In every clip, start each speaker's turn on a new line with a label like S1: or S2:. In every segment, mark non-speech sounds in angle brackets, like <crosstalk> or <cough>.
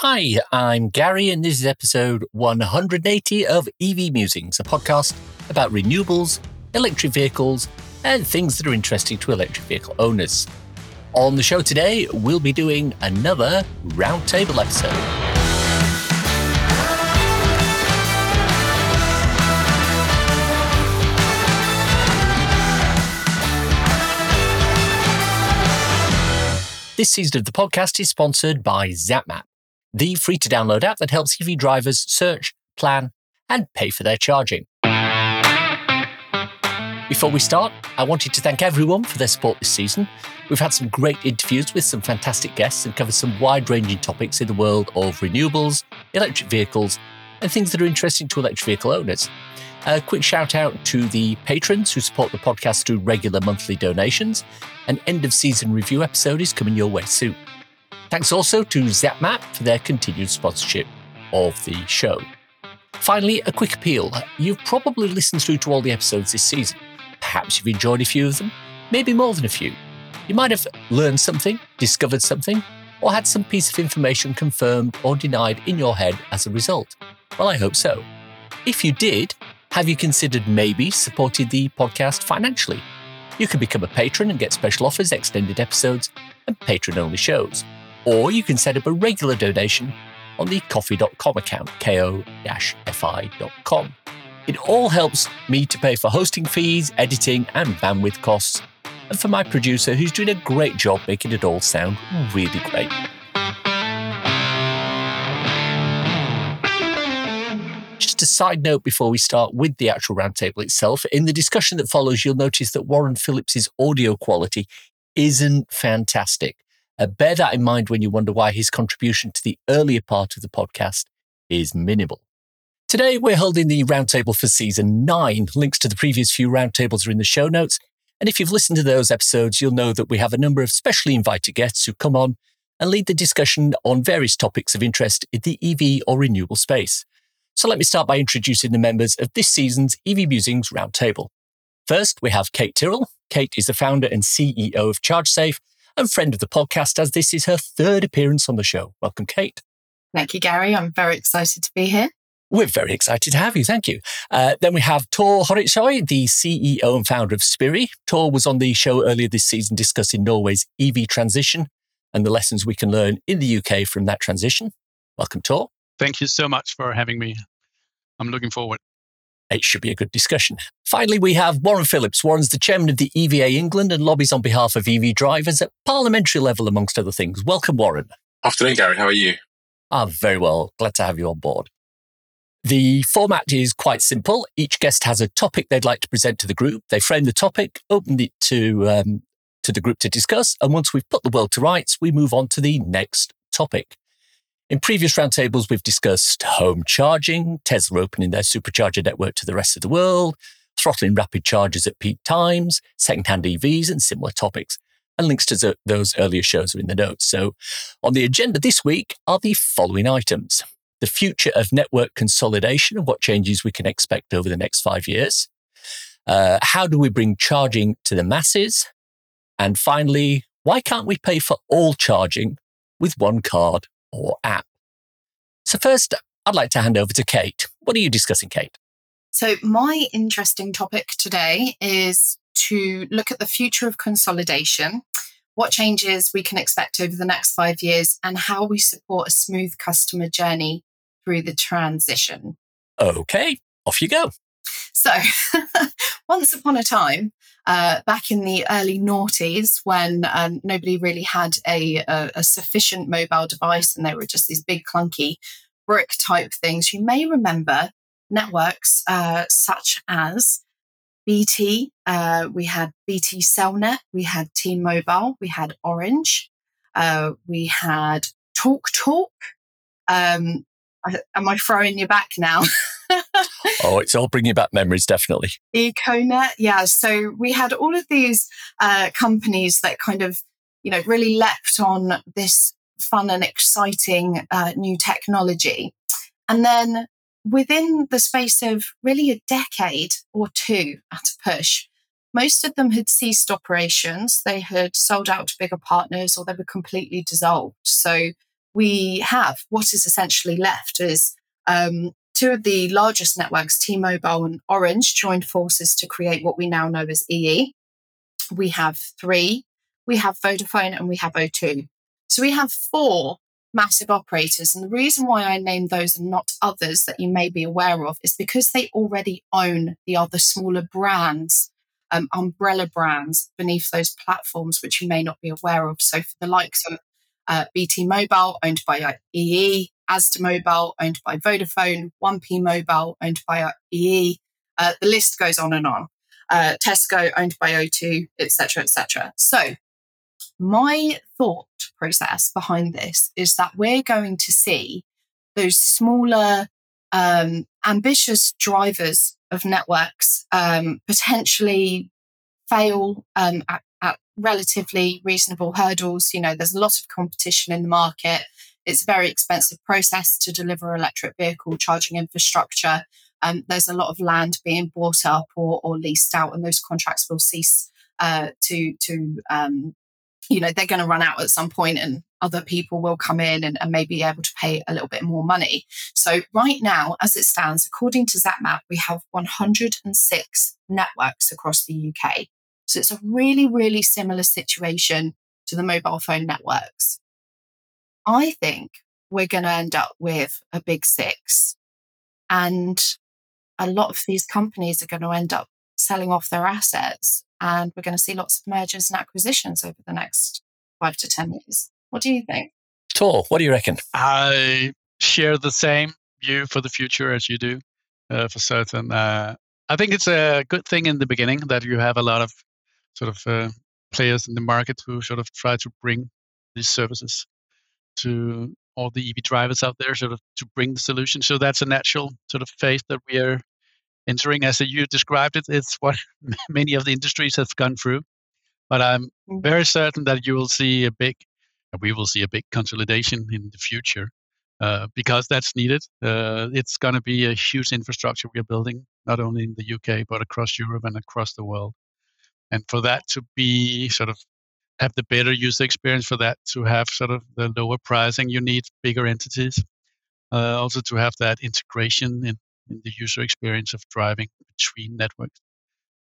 S1: Hi, I'm Gary, and this is episode 180 of EV Musings, a podcast about renewables, electric vehicles, and things that are interesting to electric vehicle owners. On the show today, we'll be doing another roundtable episode. This season of the podcast is sponsored by ZapMap, the free to download app that helps EV drivers search, plan, and pay for their charging. Before we start, I wanted to thank everyone for their support this season. We've had some great interviews with some fantastic guests and covered some wide ranging topics in the world of renewables, electric vehicles, and things that are interesting to electric vehicle owners. A quick shout out to the patrons who support the podcast through regular monthly donations. An end of season review episode is coming your way soon. Thanks also to ZapMap for their continued sponsorship of the show. Finally, a quick appeal. You've probably listened through to all the episodes this season. Perhaps you've enjoyed a few of them, maybe more than a few. You might have learned something, discovered something, or had some piece of information confirmed or denied in your head as a result. Well, I hope so. If you did, have you considered maybe supporting the podcast financially? You can become a patron and get special offers, extended episodes, and patron only shows. Or you can set up a regular donation on the ko-fi.com account, ko-fi.com. It all helps me to pay for hosting fees, editing, and bandwidth costs, and for my producer who's doing a great job making it all sound really great. Just a side note before we start with the actual roundtable itself. In the discussion that follows, you'll notice that Warren Philips's audio quality isn't fantastic. Uh, bear that in mind when you wonder why his contribution to the earlier part of the podcast is minimal. Today, we're holding the roundtable for season nine. Links to the previous few roundtables are in the show notes. And if you've listened to those episodes, you'll know that we have a number of specially invited guests who come on and lead the discussion on various topics of interest in the EV or renewable space. So let me start by introducing the members of this season's EV Musings Roundtable. First, we have Kate Tyrrell. Kate is the founder and CEO of ChargeSafe and friend of the podcast, as this is her third appearance on the show. Welcome, Kate.
S2: Thank you, Gary. I'm very excited to be here.
S1: We're very excited to have you. Thank you. Uh, then we have Tor Harritshøj, the CEO and founder of Spirii. Tor was on the show earlier this season discussing Norway's EV transition and the lessons we can learn in the UK from that transition. Welcome, Tor.
S3: Thank you so much for having me. I'm looking forward.
S1: It should be a good discussion. Finally, we have Warren Philips. Warren's the chairman of the EVA England and lobbies on behalf of EV drivers at parliamentary level, amongst other things. Welcome, Warren.
S4: Afternoon, Gary. How are you?
S1: Ah, very well. Glad to have you on board. The format is quite simple. Each guest has a topic they'd like to present to the group. They frame the topic, open it to um, to the group to discuss, and once we've put the world to rights, we move on to the next topic. In previous roundtables, we've discussed home charging, Tesla opening their supercharger network to the rest of the world, throttling rapid chargers at peak times, secondhand EVs, and similar topics. And links to those earlier shows are in the notes. So, on the agenda this week are the following items the future of network consolidation and what changes we can expect over the next five years. Uh, how do we bring charging to the masses? And finally, why can't we pay for all charging with one card or app. So, first, I'd like to hand over to Kate. What are you discussing, Kate?
S2: So, my interesting topic today is to look at the future of consolidation, what changes we can expect over the next five years, and how we support a smooth customer journey through the transition.
S1: Okay, off you go.
S2: So, <laughs> once upon a time, uh, back in the early noughties when um, nobody really had a, a, a, sufficient mobile device and they were just these big clunky brick type things. You may remember networks uh, such as BT. Uh, we had BT Cellnet. We had T-Mobile. We had Orange. Uh, we had Talk Talk. Um, am I throwing you back now? <laughs>
S1: oh, it's all bringing back memories, definitely.
S2: Econet, yeah. So we had all of these uh, companies that kind of, you know, really leapt on this fun and exciting uh, new technology. And then within the space of really a decade or two at a push, most of them had ceased operations. They had sold out to bigger partners or they were completely dissolved. So we have what is essentially left is um, two of the largest networks, T-Mobile and Orange, joined forces to create what we now know as EE. We have three. We have Vodafone and we have O2. So we have four massive operators. And the reason why I name those and not others that you may be aware of is because they already own the other smaller brands, um, umbrella brands beneath those platforms, which you may not be aware of. So for the likes of uh, BT Mobile, owned by EE, Asda Mobile, owned by Vodafone, 1P Mobile, owned by EE. Uh, the list goes on and on. Uh, Tesco, owned by O2, etc., etc. So, my thought process behind this is that we're going to see those smaller, um, ambitious drivers of networks um, potentially fail um, at, at relatively reasonable hurdles. You know, there's a lot of competition in the market. It's a very expensive process to deliver electric vehicle charging infrastructure. Um, there's a lot of land being bought up or, or leased out, and those contracts will cease uh, to to um, you know they're going to run out at some point, and other people will come in and, and maybe be able to pay a little bit more money. So right now, as it stands, according to ZapMap, we have 106 networks across the UK. So it's a really, really similar situation to the mobile phone networks. I think we're going to end up with a big six. And a lot of these companies are going to end up selling off their assets. And we're going to see lots of mergers and acquisitions over the next five to 10 years. What do you think?
S1: Tor, what do you reckon?
S3: I share the same view for the future as you do, uh, for certain. Uh, I think it's a good thing in the beginning that you have a lot of sort of uh, players in the market who sort of try to bring these services to all the EV drivers out there, sort of to bring the solution. So that's a natural sort of phase that we are entering. As you described it, it's what <laughs> many of the industries have gone through. But I'm mm. very certain that you will see a big, we will see a big consolidation in the future uh, because that's needed. Uh, it's going to be a huge infrastructure we are building, not only in the UK but across Europe and across the world. And for that to be sort of have the better user experience for that to have sort of the lower pricing you need bigger entities uh, also to have that integration in, in the user experience of driving between networks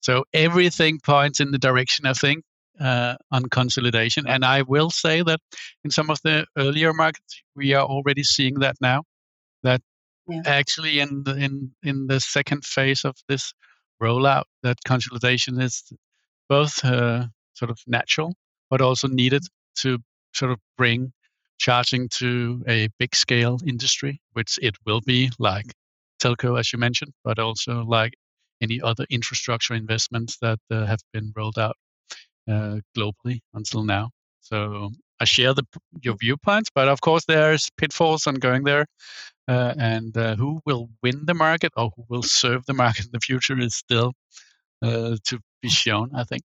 S3: so everything points in the direction i think uh, on consolidation and i will say that in some of the earlier markets we are already seeing that now that yeah. actually in the in in the second phase of this rollout that consolidation is both uh, sort of natural but also needed to sort of bring charging to a big scale industry, which it will be like telco, as you mentioned, but also like any other infrastructure investments that uh, have been rolled out uh, globally until now. So I share the, your viewpoints, but of course there's pitfalls on going there, uh, and uh, who will win the market or who will serve the market in the future is still uh, to be shown. I think.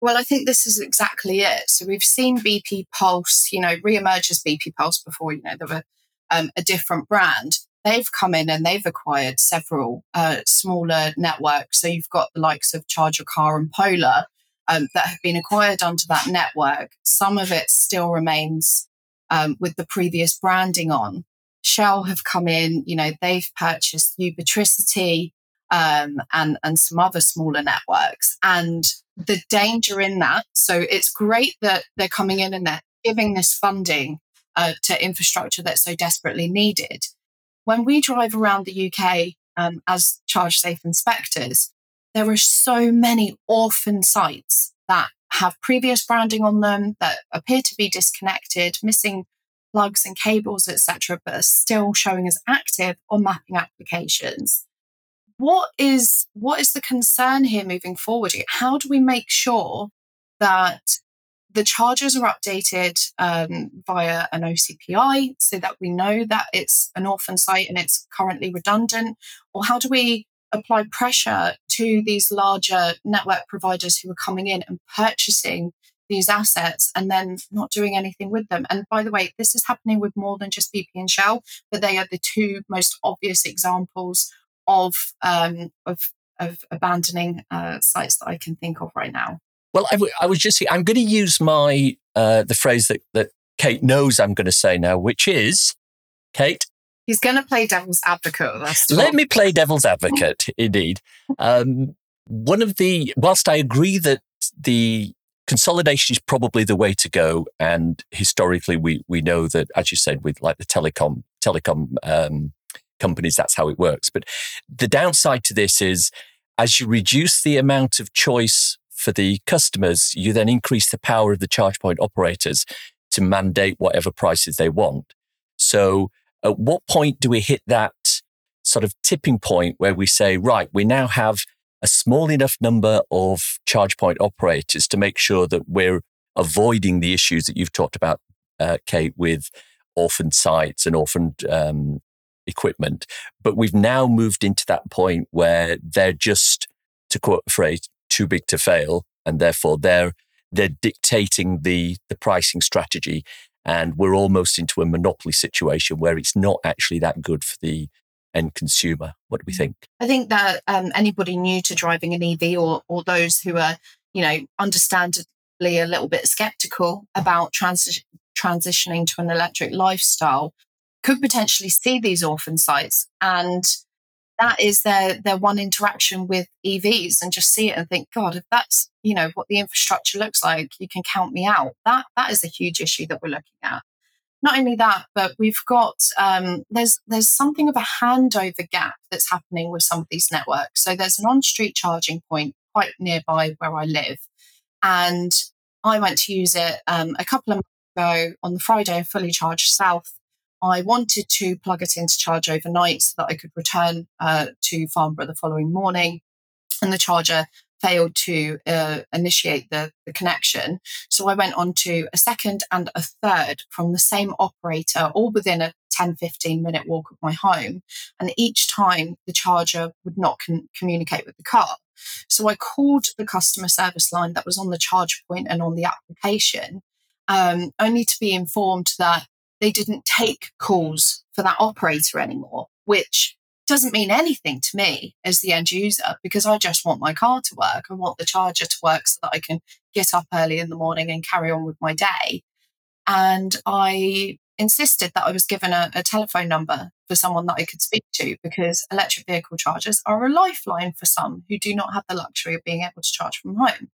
S2: Well, I think this is exactly it. So we've seen BP Pulse, you know, re-emerge as BP Pulse before, you know, they were um, a different brand. They've come in and they've acquired several uh, smaller networks. So you've got the likes of Charge Car and Polar um, that have been acquired onto that network. Some of it still remains um, with the previous branding on. Shell have come in, you know, they've purchased Ubitricity um, and, and some other smaller networks. And the danger in that. So it's great that they're coming in and they're giving this funding uh, to infrastructure that's so desperately needed. When we drive around the UK um, as charge safe inspectors, there are so many orphan sites that have previous branding on them that appear to be disconnected, missing plugs and cables, etc., but are still showing as active on mapping applications what is what is the concern here moving forward? How do we make sure that the charges are updated um, via an OCPI so that we know that it's an orphan site and it's currently redundant? Or how do we apply pressure to these larger network providers who are coming in and purchasing these assets and then not doing anything with them? And by the way, this is happening with more than just BP and Shell, but they are the two most obvious examples of um, of of abandoning uh, sites that I can think of right now.
S1: Well, I, w- I was just I'm going to use my uh, the phrase that that Kate knows I'm going to say now, which is Kate.
S2: He's going to play devil's advocate.
S1: Let me play devil's advocate, <laughs> indeed. Um, one of the, whilst I agree that the consolidation is probably the way to go, and historically we we know that, as you said, with like the telecom telecom um, companies, that's how it works. But the downside to this is, as you reduce the amount of choice for the customers, you then increase the power of the charge point operators to mandate whatever prices they want. So, at what point do we hit that sort of tipping point where we say, right, we now have a small enough number of charge point operators to make sure that we're avoiding the issues that you've talked about, uh, Kate, with orphaned sites and orphaned um, equipment. But we've now moved into that point where they're just, to quote a phrase, too big to fail, and therefore they're they're dictating the the pricing strategy, and we're almost into a monopoly situation where it's not actually that good for the end consumer. What do we mm. think?
S2: I think that um, anybody new to driving an EV or or those who are you know understandably a little bit skeptical about transi- transitioning to an electric lifestyle could potentially see these orphan sites and that is their their one interaction with EVs and just see it and think, God, if that's you know what the infrastructure looks like, you can count me out. That that is a huge issue that we're looking at. Not only that, but we've got um, there's there's something of a handover gap that's happening with some of these networks. So there's an on-street charging point quite nearby where I live, and I went to use it um, a couple of months ago on the Friday. Fully charged south I wanted to plug it into charge overnight so that I could return uh, to Farnborough the following morning. And the charger failed to uh, initiate the, the, connection. So I went on to a second and a third from the same operator, all within a 10, 15 minute walk of my home. And each time the charger would not con- communicate with the car. So I called the customer service line that was on the charge point and on the application, um, only to be informed that they didn't take calls for that operator anymore, which doesn't mean anything to me as the end user because I just want my car to work. I want the charger to work so that I can get up early in the morning and carry on with my day. And I insisted that I was given a, a telephone number for someone that I could speak to because electric vehicle chargers are a lifeline for some who do not have the luxury of being able to charge from home.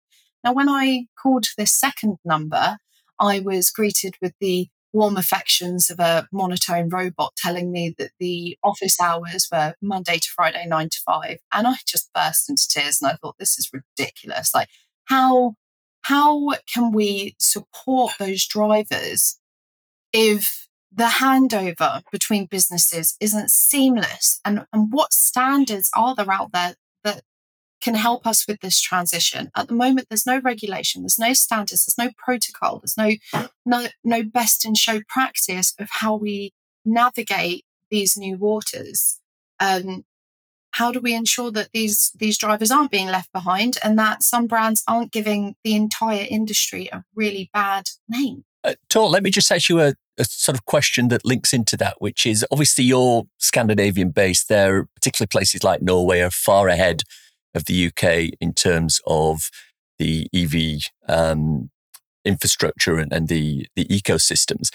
S2: Now, when I called this second number, I was greeted with the warm affections of a monotone robot telling me that the office hours were Monday to Friday, nine to five. And I just burst into tears and I thought, this is ridiculous. Like, how how can we support those drivers if the handover between businesses isn't seamless and, and what standards are there out there can help us with this transition. At the moment, there's no regulation, there's no standards, there's no protocol, there's no no no best in show practice of how we navigate these new waters. Um, how do we ensure that these these drivers aren't being left behind and that some brands aren't giving the entire industry a really bad name?
S1: Uh, Tor, let me just ask you a, a, sort of question that links into that, which is obviously you're Scandinavian based there, particularly places like Norway are far ahead of the UK in terms of the EV um, infrastructure and, and the, the ecosystems.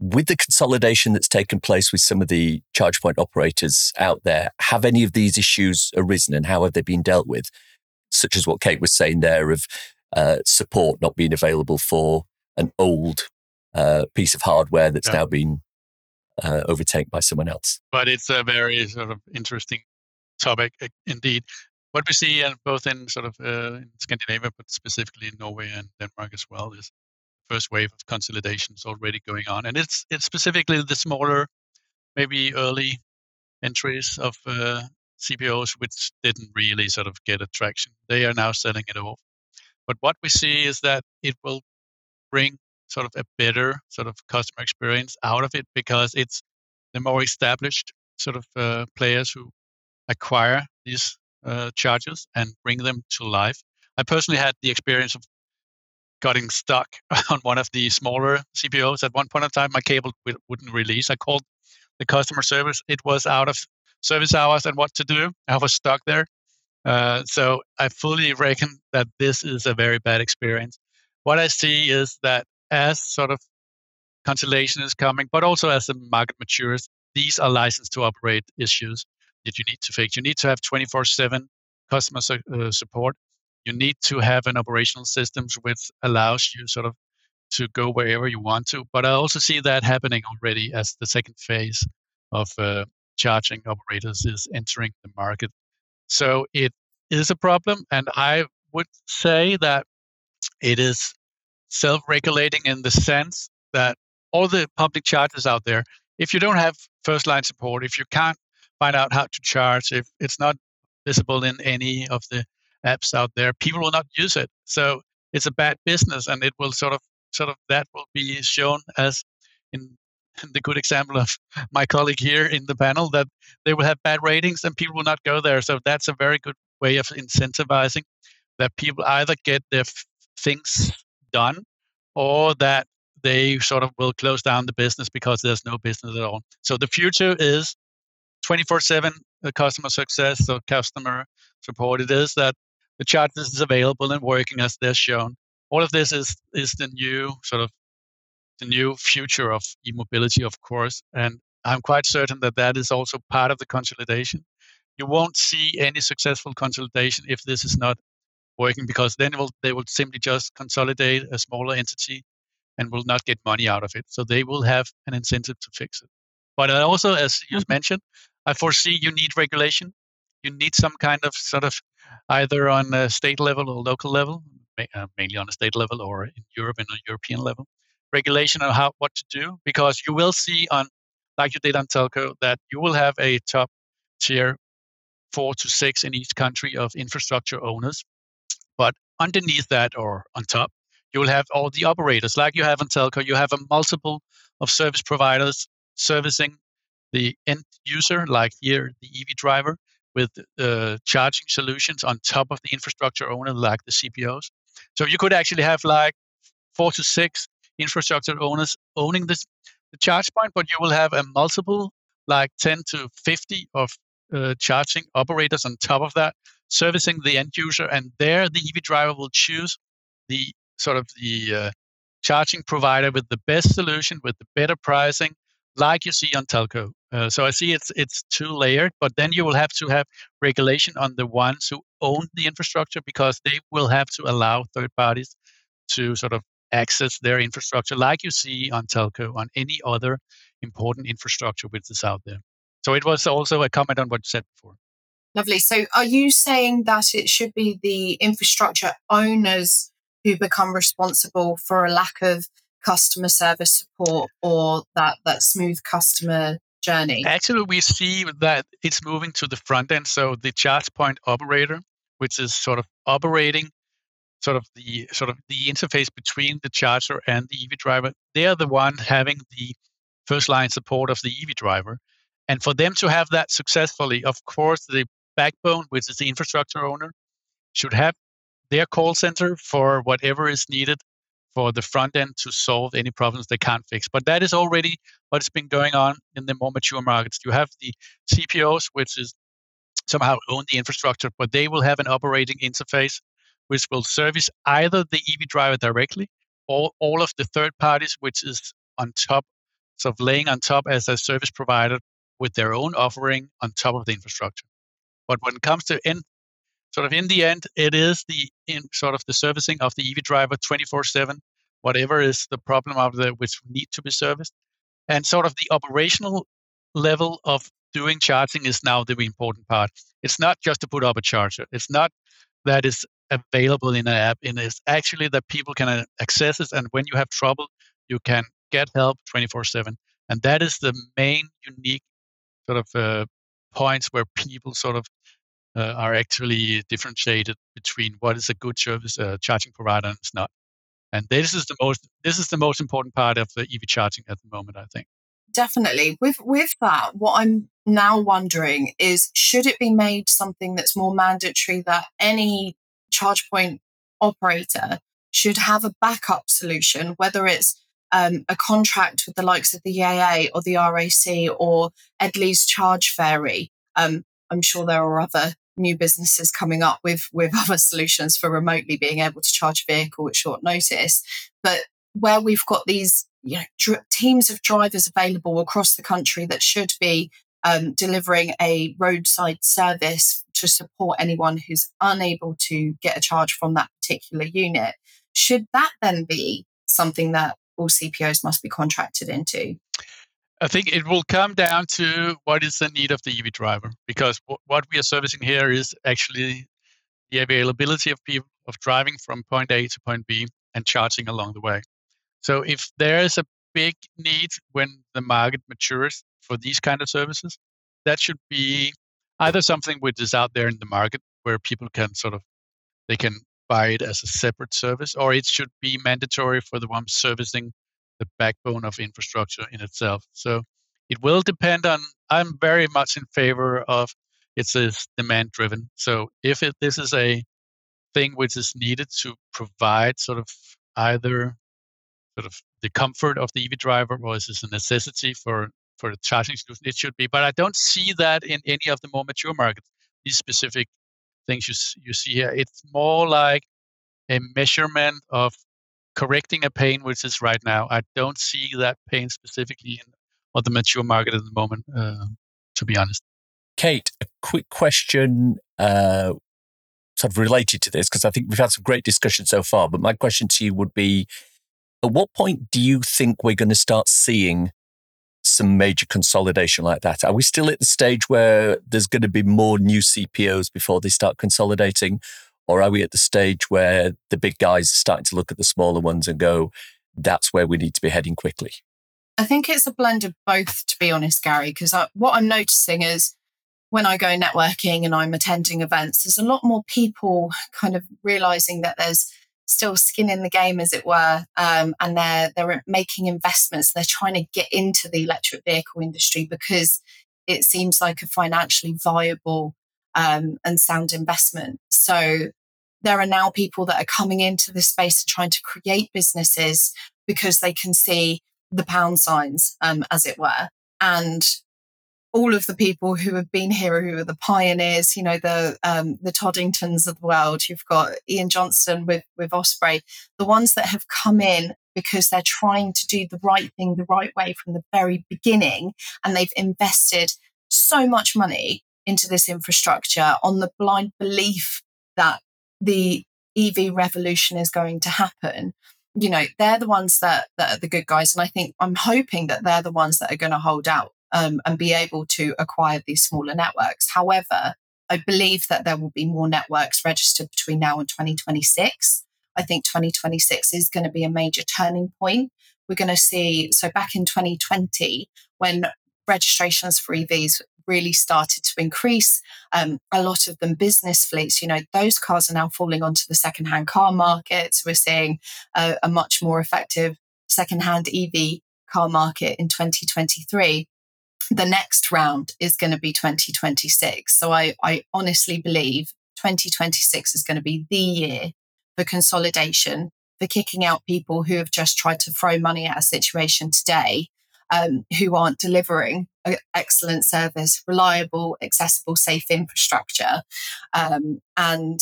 S1: With the consolidation that's taken place with some of the charge point operators out there, have any of these issues arisen and how have they been dealt with? Such as what Kate was saying there of uh, support not being available for an old uh, piece of hardware that's yeah. now been uh, overtaken by someone else.
S3: But it's a very sort of interesting topic indeed what we see and both in sort of uh, in Scandinavia, but specifically in Norway and Denmark as well, is first wave of consolidations already going on, and it's it's specifically the smaller, maybe early entries of uh, CPOs which didn't really sort of get attraction. They are now selling it off. But what we see is that it will bring sort of a better sort of customer experience out of it because it's the more established sort of uh, players who acquire these uh, charges and bring them to life. I personally had the experience of getting stuck <laughs> on one of the smaller CPOs. At one point in time, my cable w- wouldn't release. I called the customer service. It was out of service hours and what to do. I was stuck there. Uh, so I fully reckon that this is a very bad experience. What I see is that as sort of consolidation is coming, but also as the market matures, these are license to operate issues that you need to fix. You need to have 24 7 customer su- uh, support. You need to have an operational systems which allows you sort of to go wherever you want to. But I also see that happening already as the second phase of uh, charging operators is entering the market. So it is a problem, and I would say that it is self-regulating in the sense that all the public chargers out there, if you don't have first line support, if you can't find out how to charge, if it's not visible in any of the apps out there, people will not use it. So it's a bad business, and it will sort of sort of that will be shown as in the good example of <laughs> my colleague here in the panel that they will have bad ratings and people will not go there. So that's a very good way of incentivizing that people either get their f- things done or that they sort of will close down the business because there's no business at all. So the future is 24 7 uh, customer success, so customer support. It is that the chart is available and working as they're shown. All of this is is the new sort of the new future of e-mobility, of course, and I'm quite certain that that is also part of the consolidation. You won't see any successful consolidation if this is not working because then will, they will simply just consolidate a smaller entity and will not get money out of it. So they will have an incentive to fix it. But I also, as you mm-hmm. mentioned, I foresee you need regulation. You need some kind of sort of either on a state level or local level, uh, mainly on a state level or in Europe and a European level, regulation on how what to do because you will see on like you did on telco that you will have a top tier four to six in each country of infrastructure owners but underneath that or on top, you will have all the operators like you have in telco. You have a multiple of service providers servicing the end user, like here the EV driver, with uh, charging solutions on top of the infrastructure owner, like the CPOs. So you could actually have like four to six infrastructure owners owning this the charge point, but you will have a multiple like 10 to 50 of uh, charging operators on top of that servicing the end user, and there the EV driver will choose the sort of the uh, charging provider with the best solution, with the better pricing, like you see on telco. Uh, so I see it's it's two layered, but then you will have to have regulation on the ones who own the infrastructure because they will have to allow third parties to sort of access their infrastructure, like you see on telco, on any other important infrastructure which is out there. So it was also a comment on what you said before.
S2: Lovely. So are you saying that it should be the infrastructure owners who become responsible for a lack of customer service support or that, that smooth customer journey?
S3: Actually, we see that it's moving to the front end. So the charge point operator, which is sort of operating sort of the sort of the interface between the charger and the EV driver, they are the one having the first line support of the EV driver. And for them to have that successfully, of course, the backbone, which is the infrastructure owner, should have their call center for whatever is needed for the front end to solve any problems they can't fix. But that is already what's been going on in the more mature markets. You have the CPOs, which is somehow own the infrastructure, but they will have an operating interface which will service either the EV driver directly or all of the third parties, which is on top, sort of laying on top as a service provider with their own offering on top of the infrastructure. But when it comes to in sort of in the end, it is the in sort of the servicing of the EV driver 24/7, whatever is the problem of the which need to be serviced, and sort of the operational level of doing charging is now the important part. It's not just to put up a charger. It's not that is available in an app. It is actually that people can uh, access it, and when you have trouble, you can get help 24/7. And that is the main unique sort of uh, points where people sort of uh, are actually differentiated between what is a good service uh, charging provider and it's not. And this is the most this is the most important part of the EV charging at the moment, I think.
S2: Definitely. With with that, what I'm now wondering is should it be made something that's more mandatory that any charge point operator should have a backup solution, whether it's um, a contract with the likes of the EAA or the RAC or Edley's Charge Fairy. Um, I'm sure there are other new businesses coming up with with <laughs> other solutions for remotely being able to charge a vehicle at short notice. But where we've got these you know dr- teams of drivers available across the country that should be um, delivering a roadside service to support anyone who's unable to get a charge from that particular unit. Should that then be something that all CPOs must be contracted into?
S3: I think it will come down to what is the need of the EV driver, because w- what we are servicing here is actually the availability of people of driving from point A to point B and charging along the way. So if there is a big need when the market matures for these kind of services, that should be either something which is out there in the market where people can sort of they can buy it as a separate service, or it should be mandatory for the ones servicing the backbone of infrastructure in itself. So it will depend on. I'm very much in favor of it's demand driven. So if it, this is a thing which is needed to provide sort of either sort of the comfort of the EV driver or is this a necessity for for the charging solution? It should be, but I don't see that in any of the more mature markets. These specific things you you see here, it's more like a measurement of correcting a pain which is right now. I don't see that pain specifically in or the mature market at the moment, uh, to be honest.
S1: Kate, a quick question, uh, sort of related to this, because I think we've had some great discussion so far. But my question to you would be at what point do you think we're going to start seeing some major consolidation like that? Are we still at the stage where there's going to be more new CPOs before they start consolidating? Or are we at the stage where the big guys are starting to look at the smaller ones and go, that's where we need to be heading quickly?
S2: I think it's a blend of both, to be honest, Gary, because what I'm noticing is when I go networking and I'm attending events, there's a lot more people kind of realizing that there's still skin in the game, as it were, um, and they're they're making investments. They're trying to get into the electric vehicle industry because it seems like a financially viable um, and sound investment. So there are now people that are coming into this space and trying to create businesses because they can see the pound signs, um, as it were, and all of the people who have been here, who are the pioneers, you know, the um, the Toddingtons of the world. You've got Ian Johnston with with Osprey, the ones that have come in because they're trying to do the right thing the right way from the very beginning, and they've invested so much money into this infrastructure on the blind belief that the EV revolution is going to happen. You know, they're the ones that, that are the good guys. And I think I'm hoping that they're the ones that are going to hold out um, and be able to acquire these smaller networks. However, I believe that there will be more networks registered between now and 2026. I think 2026 is going to be a major turning point. We're going to see, so back in 2020, when registrations for EVs really started to increase, um, a lot of them business fleets, you know, those cars are now falling onto the secondhand car markets. We're seeing a, a much more effective secondhand EV car market in 2023 the next round is going to be 2026. So I, I honestly believe 2026 is going to be the year for consolidation, for kicking out people who have just tried to throw money at a situation today, um, who aren't delivering excellent service, reliable, accessible, safe infrastructure. Um, and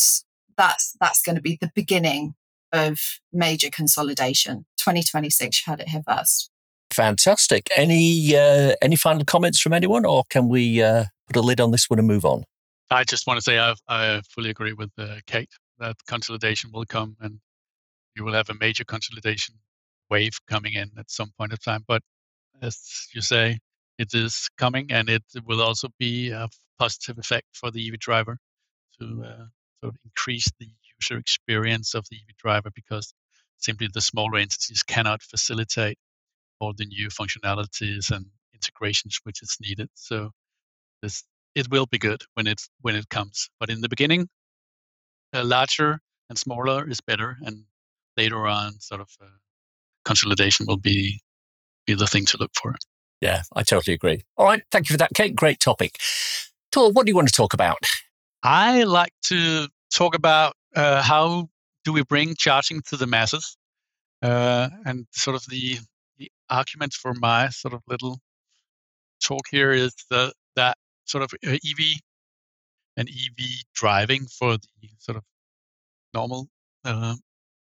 S2: that's that's going to be the beginning of major consolidation. 2026 you had it here first.
S1: Fantastic. Any uh, any final comments from anyone, or can we uh, put a lid on this one and move on?
S3: I just want to say I, I fully agree with uh, Kate that consolidation will come, and you will have a major consolidation wave coming in at some point of time. But as you say, it is coming, and it will also be a positive effect for the EV driver to uh, sort of increase the user experience of the EV driver because simply the smaller entities cannot facilitate all the new functionalities and integrations which is needed. So this it will be good when it's when it comes. But in the beginning, larger and smaller is better, and later on, sort of uh, consolidation will be be the thing to look for.
S1: Yeah, I totally agree. All right, thank you for that, Kate. Great topic. Tor, what do you want to talk about?
S3: I like to talk about uh, how do we bring charging to the masses, uh, and sort of the the argument for my sort of little talk here is the, that sort of uh, EV and EV driving for the sort of normal uh,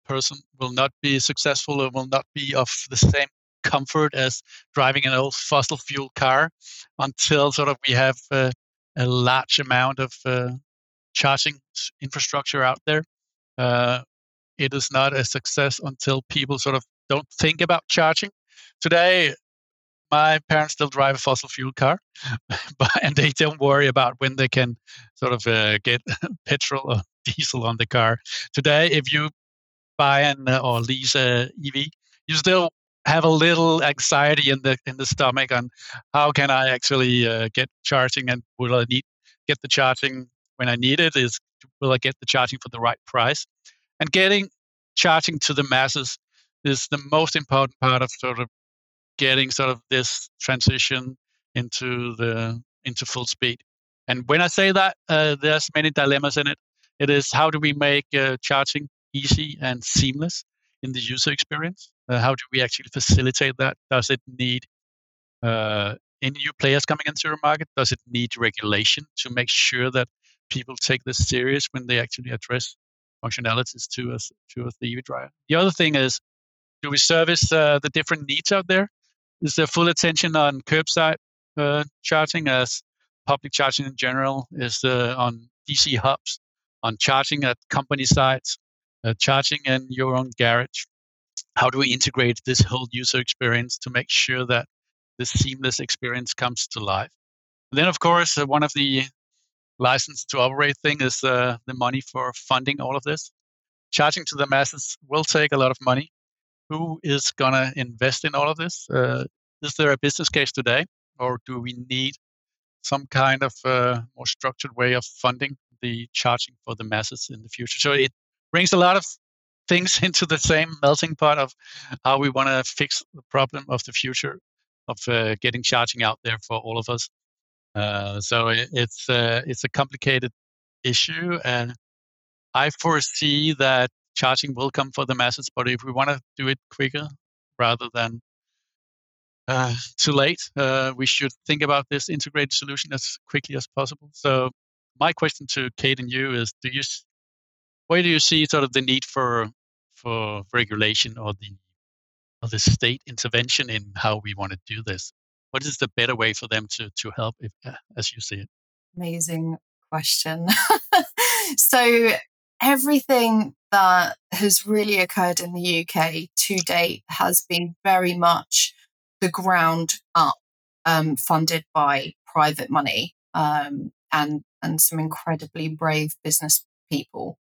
S3: person will not be successful or will not be of the same comfort as driving an old fossil fuel car until sort of we have uh, a large amount of uh, charging infrastructure out there. Uh, it is not a success until people sort of don't think about charging. Today, my parents still drive a fossil fuel car, <laughs> but and they don't worry about when they can sort of uh, get <laughs> petrol or diesel on the car. Today, if you buy an uh, or lease a EV, you still have a little anxiety in the in the stomach on how can I actually uh, get charging and will I need get the charging when I need it? Is will I get the charging for the right price? And getting charging to the masses is the most important part of sort of getting sort of this transition into the into full speed. And when I say that, uh, there's many dilemmas in it. It is how do we make uh, charging easy and seamless in the user experience? Uh, how do we actually facilitate that? Does it need uh, any new players coming into the market? Does it need regulation to make sure that people take this serious when they actually address functionalities to us to the EV driver? The other thing is, do we service uh, the different needs out there? Is there full attention on curbside uh, charging as public charging in general? Is on DC hubs, on charging at company sites, uh, charging in your own garage? How do we integrate this whole user experience to make sure that this seamless experience comes to life? And then, of course, uh, one of the license to operate thing is uh, the money for funding all of this. Charging to the masses will take a lot of money. Who is going to invest in all of this? Uh, is there a business case today, or do we need some kind of uh, more structured way of funding the charging for the masses in the future? So it brings a lot of things <laughs> into the same melting pot of how we want to fix the problem of the future of uh, getting charging out there for all of us. Uh, so it, it's uh, it's a complicated issue, and I foresee that charging will come for the masses. But if we want to do it quicker rather than uh, too late, uh, we should think about this integrated solution as quickly as possible. So my question to Kate and you is: Do you where do you see sort of the need for for regulation or the or the state intervention in how we want to do this? What is the better way for them to to help, if, uh, as you see it?
S2: Amazing question. <laughs> so everything that has really occurred in the UK to date has been very much the ground up, um, funded by private money um, and and some incredibly brave business people.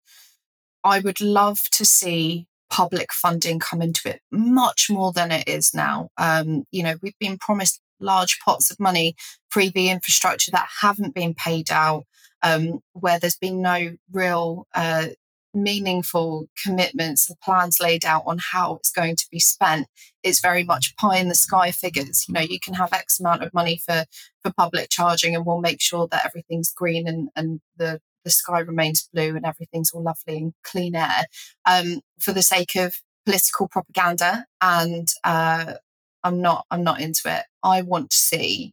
S2: I would love to see public funding come into it much more than it is now. Um, you know, we've been promised large pots of money for EV infrastructure that haven't been paid out, um, where there's been no real uh, meaningful commitments and plans laid out on how it's going to be spent. It's very much pie in the sky figures. You know, you can have X amount of money for for public charging, and we'll make sure that everything's green and and the the sky remains blue and everything's all lovely and clean air um, for the sake of political propaganda. And uh, I'm not I'm not into it. I want to see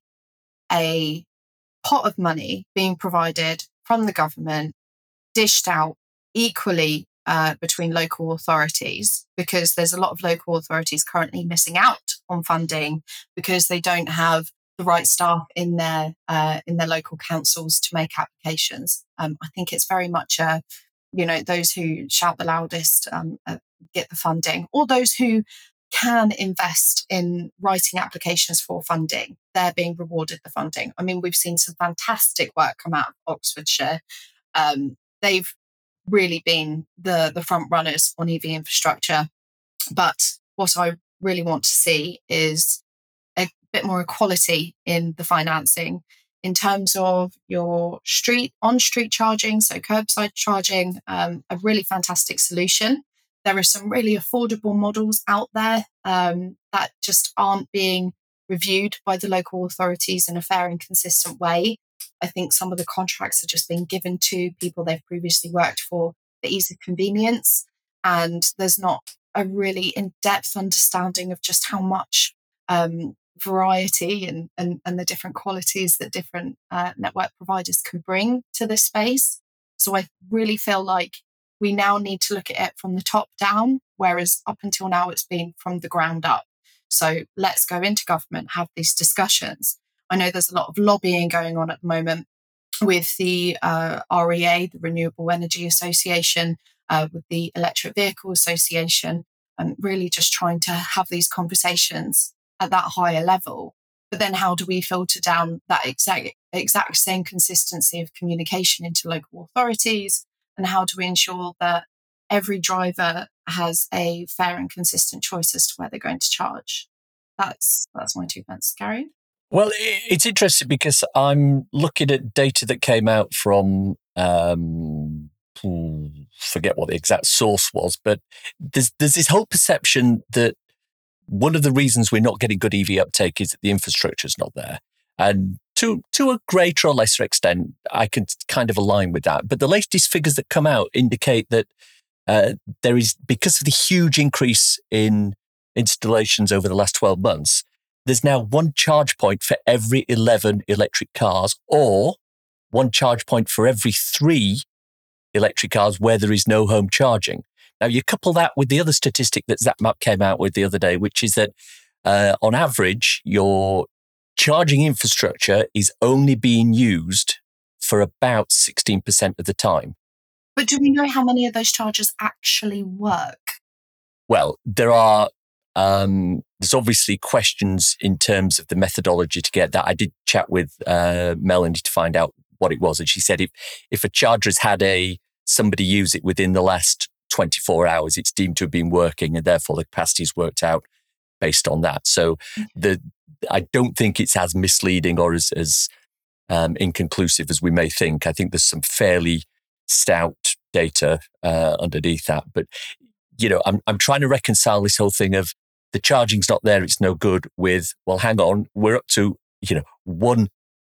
S2: a pot of money being provided from the government, dished out equally uh, between local authorities because there's a lot of local authorities currently missing out on funding because they don't have the right staff in their uh, in their local councils to make applications. Um, I think it's very much a you know those who shout the loudest um, uh, get the funding, or those who can invest in writing applications for funding. They're being rewarded the funding. I mean, we've seen some fantastic work come out of Oxfordshire. Um, they've really been the the front runners on EV infrastructure. But what I really want to see is a bit more equality in the financing in terms of your street on street charging, so curbside charging, um, a really fantastic solution. There are some really affordable models out there um, that just aren't being reviewed by the local authorities in a fair and consistent way. I think some of the contracts are just being given to people they've previously worked for for ease of convenience. And there's not a really in depth understanding of just how much um, variety and, and, and, the different qualities that different uh, network providers can bring to this space. So I really feel like we now need to look at it from the top down, whereas up until now it's been from the ground up. So let's go into government, have these discussions. I know there's a lot of lobbying going on at the moment with the uh, REA, the Renewable Energy Association, uh, with the Electric Vehicle Association, and really just trying to have these conversations at that higher level. But then, how do we filter down that exact exact same consistency of communication into local authorities? And how do we ensure that every driver has a fair and consistent choice as to where they're going to charge? That's that's my two pence, Gary.
S1: Well, it's interesting because I'm looking at data that came out from um, forget what the exact source was, but there's there's this whole perception that one of the reasons we're not getting good EV uptake is that the infrastructure is not there. And to to a greater or lesser extent, I can kind of align with that. But the latest figures that come out indicate that uh, there is because of the huge increase in installations over the last 12 months, there's now one charge point for every 11 electric cars or one charge point for every three electric cars where there is no home charging. Now, you couple that with the other statistic that ZapMap came out with the other day, which is that uh, on average, your charging infrastructure is only being used for about 16% of the time.
S2: But do we know how many of those chargers actually work?
S1: Well, there are um, there's obviously questions in terms of the methodology to get that. I did chat with uh, Melanie to find out what it was, and she said if if a charger has had a somebody use it within the last 24 hours, it's deemed to have been working, and therefore the capacity is worked out based on that. So the I don't think it's as misleading or as as um, inconclusive as we may think. I think there's some fairly stout data uh, underneath that, but you know, I'm I'm trying to reconcile this whole thing of the charging's not there, it's no good with, well, hang on, we're up to, you know, one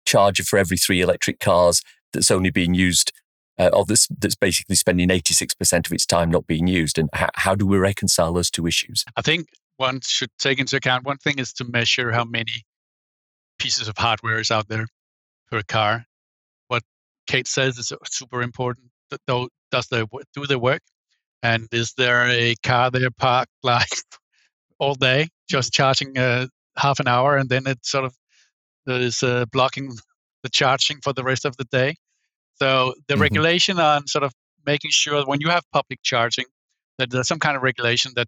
S1: charger for every three electric cars that's only being used, uh, or that's, that's basically spending 86% of its time not being used. And how, how do we reconcile those two issues?
S3: I think one should take into account one thing is to measure how many pieces of hardware is out there per car. What Kate says is super important. Though, does they do they work? And is there a car there parked <laughs> like all day, just charging uh, half an hour, and then it sort of is uh, blocking the charging for the rest of the day. So the mm-hmm. regulation on sort of making sure when you have public charging that there's some kind of regulation that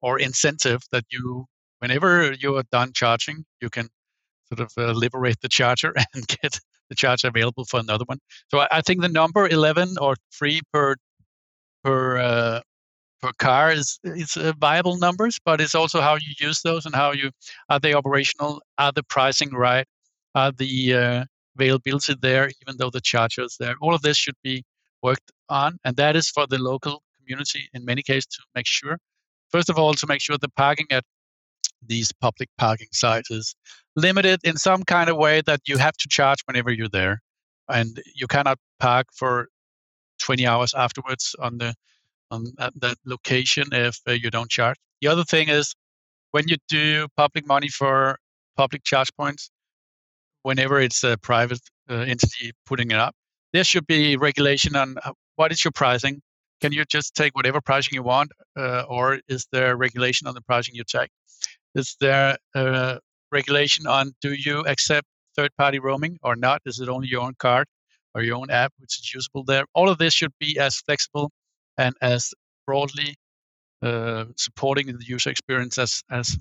S3: or incentive that you, whenever you are done charging, you can sort of uh, liberate the charger <laughs> and get the charger available for another one. So I, I think the number 11 or three per per uh, per car is is uh, viable numbers, but it's also how you use those and how you are they operational, are the pricing right, are the uh, availability there, even though the charger is there. All of this should be worked on, and that is for the local community in many cases to make sure. First of all, to make sure the parking at these public parking sites is limited in some kind of way that you have to charge whenever you're there, and you cannot park for 20 hours afterwards on the on that location if uh, you don't charge. The other thing is when you do public money for public charge points, whenever it's a private uh, entity putting it up, there should be regulation on uh, what is your pricing. Can you just take whatever pricing you want, uh, or is there regulation on the pricing you take? Is there a regulation on do you accept third-party roaming or not? Is it only your own card or your own app which is usable there? All of this should be as flexible and as broadly uh, supporting the user experience as as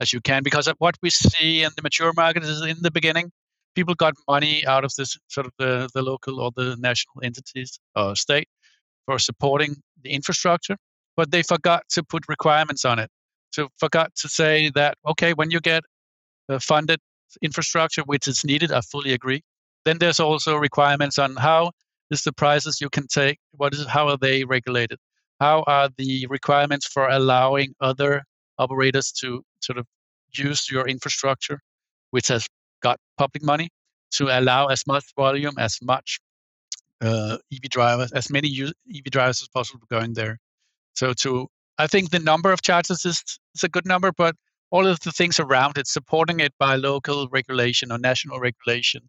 S3: as you can. Because what we see in the mature market is in the beginning, people got money out of this sort of the, the local or the national entities or state for supporting the infrastructure, but they forgot to put requirements on it. So forgot to say that okay, when you get funded infrastructure, which is needed, I fully agree. Then there's also requirements on how is the prices you can take what is how are they regulated how are the requirements for allowing other operators to sort of use your infrastructure which has got public money to allow as much volume as much uh, ev drivers as many ev drivers as possible going there so to i think the number of charges is, is a good number but all of the things around it supporting it by local regulation or national regulation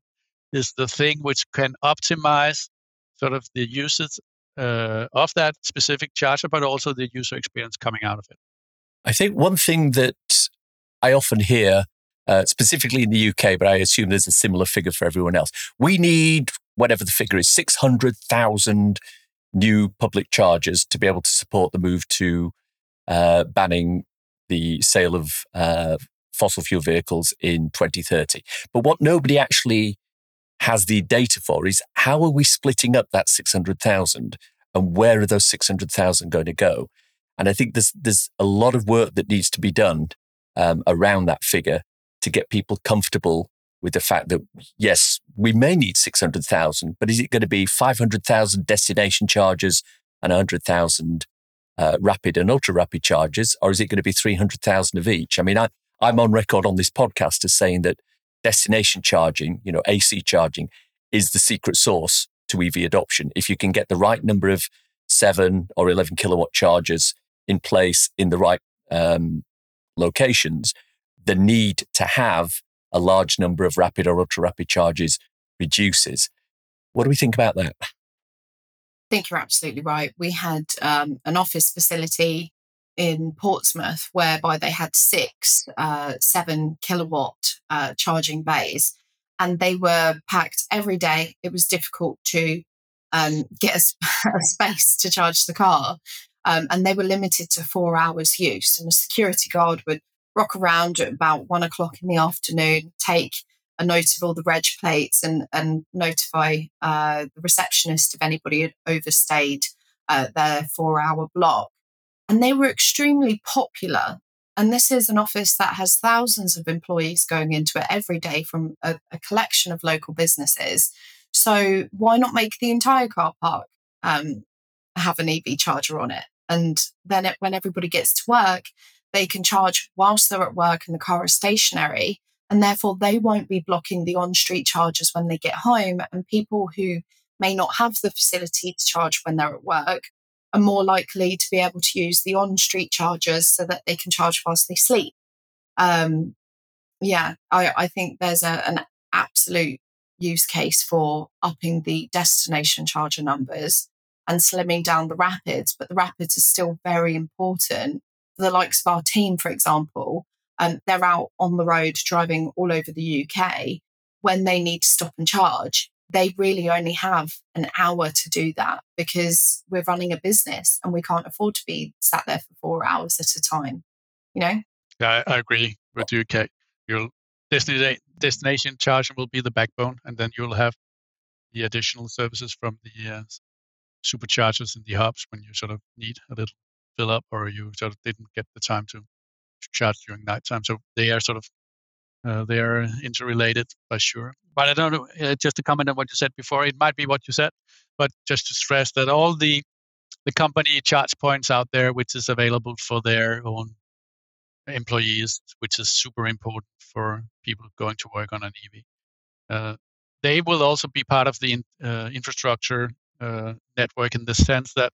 S3: is the thing which can optimize sort of the usage uh, of that specific charger, but also the user experience coming out of it.
S1: I think one thing that I often hear, uh, specifically in the UK, but I assume there's a similar figure for everyone else. We need whatever the figure is, 600,000 new public chargers to be able to support the move to uh, banning the sale of uh, fossil fuel vehicles in 2030. But what nobody actually has the data for is how are we splitting up that 600,000 and where are those 600,000 going to go? And I think there's, there's a lot of work that needs to be done um, around that figure to get people comfortable with the fact that, yes, we may need 600,000, but is it going to be 500,000 destination charges and 100,000 uh, rapid and ultra rapid charges, or is it going to be 300,000 of each? I mean, I, I'm on record on this podcast as saying that destination charging, you know, AC charging is the secret sauce to EV adoption. If you can get the right number of seven or 11 kilowatt chargers in place in the right um, locations, the need to have a large number of rapid or ultra rapid charges reduces. What do we think about that?
S2: I think you're absolutely right. We had um, an office facility in Portsmouth, whereby they had six uh, seven kilowatt uh, charging bays, and they were packed every day. It was difficult to um, get a, <laughs> a, space to charge the car, um, and they were limited to four hours use. And a security guard would rock around at about one o'clock in the afternoon, take a note of all the reg plates, and and notify uh, the receptionist if anybody had overstayed uh, their four hour block and they were extremely popular. And this is an office that has thousands of employees going into it every day from a, a collection of local businesses. So why not make the entire car park um, have an EV charger on it? And then it, when everybody gets to work, they can charge whilst they're at work and the car is stationary. And therefore, they won't be blocking the on street chargers when they get home. And people who may not have the facility to charge when they're at work are more likely to be able to use the on street chargers so that they can charge whilst they sleep. Um, yeah, I, I think there's a, an absolute use case for upping the destination charger numbers and slimming down the rapids, but the rapids are still very important for the likes of our team, for example. Um, they're out on the road driving all over the UK when they need to stop and charge they really only have an hour to do that because we're running a business and we can't afford to be sat there for four hours at a time. You know?
S3: Yeah, I agree with you, Kate. Your destination charging will be the backbone, and then you'll have the additional services from the uh, superchargers in the hubs when you sort of need a little fill up or you sort of didn't get the time to, charge during nighttime. So they are sort of uh, they are interrelated by sure. But I don't know, uh, just to comment on what you said before, it might be what you said, but just to stress that all the the company charge points out there, which is available for their own employees, which is super important for people going to work on an EV. Uh, they will also be part of the uh, infrastructure uh, network in the sense that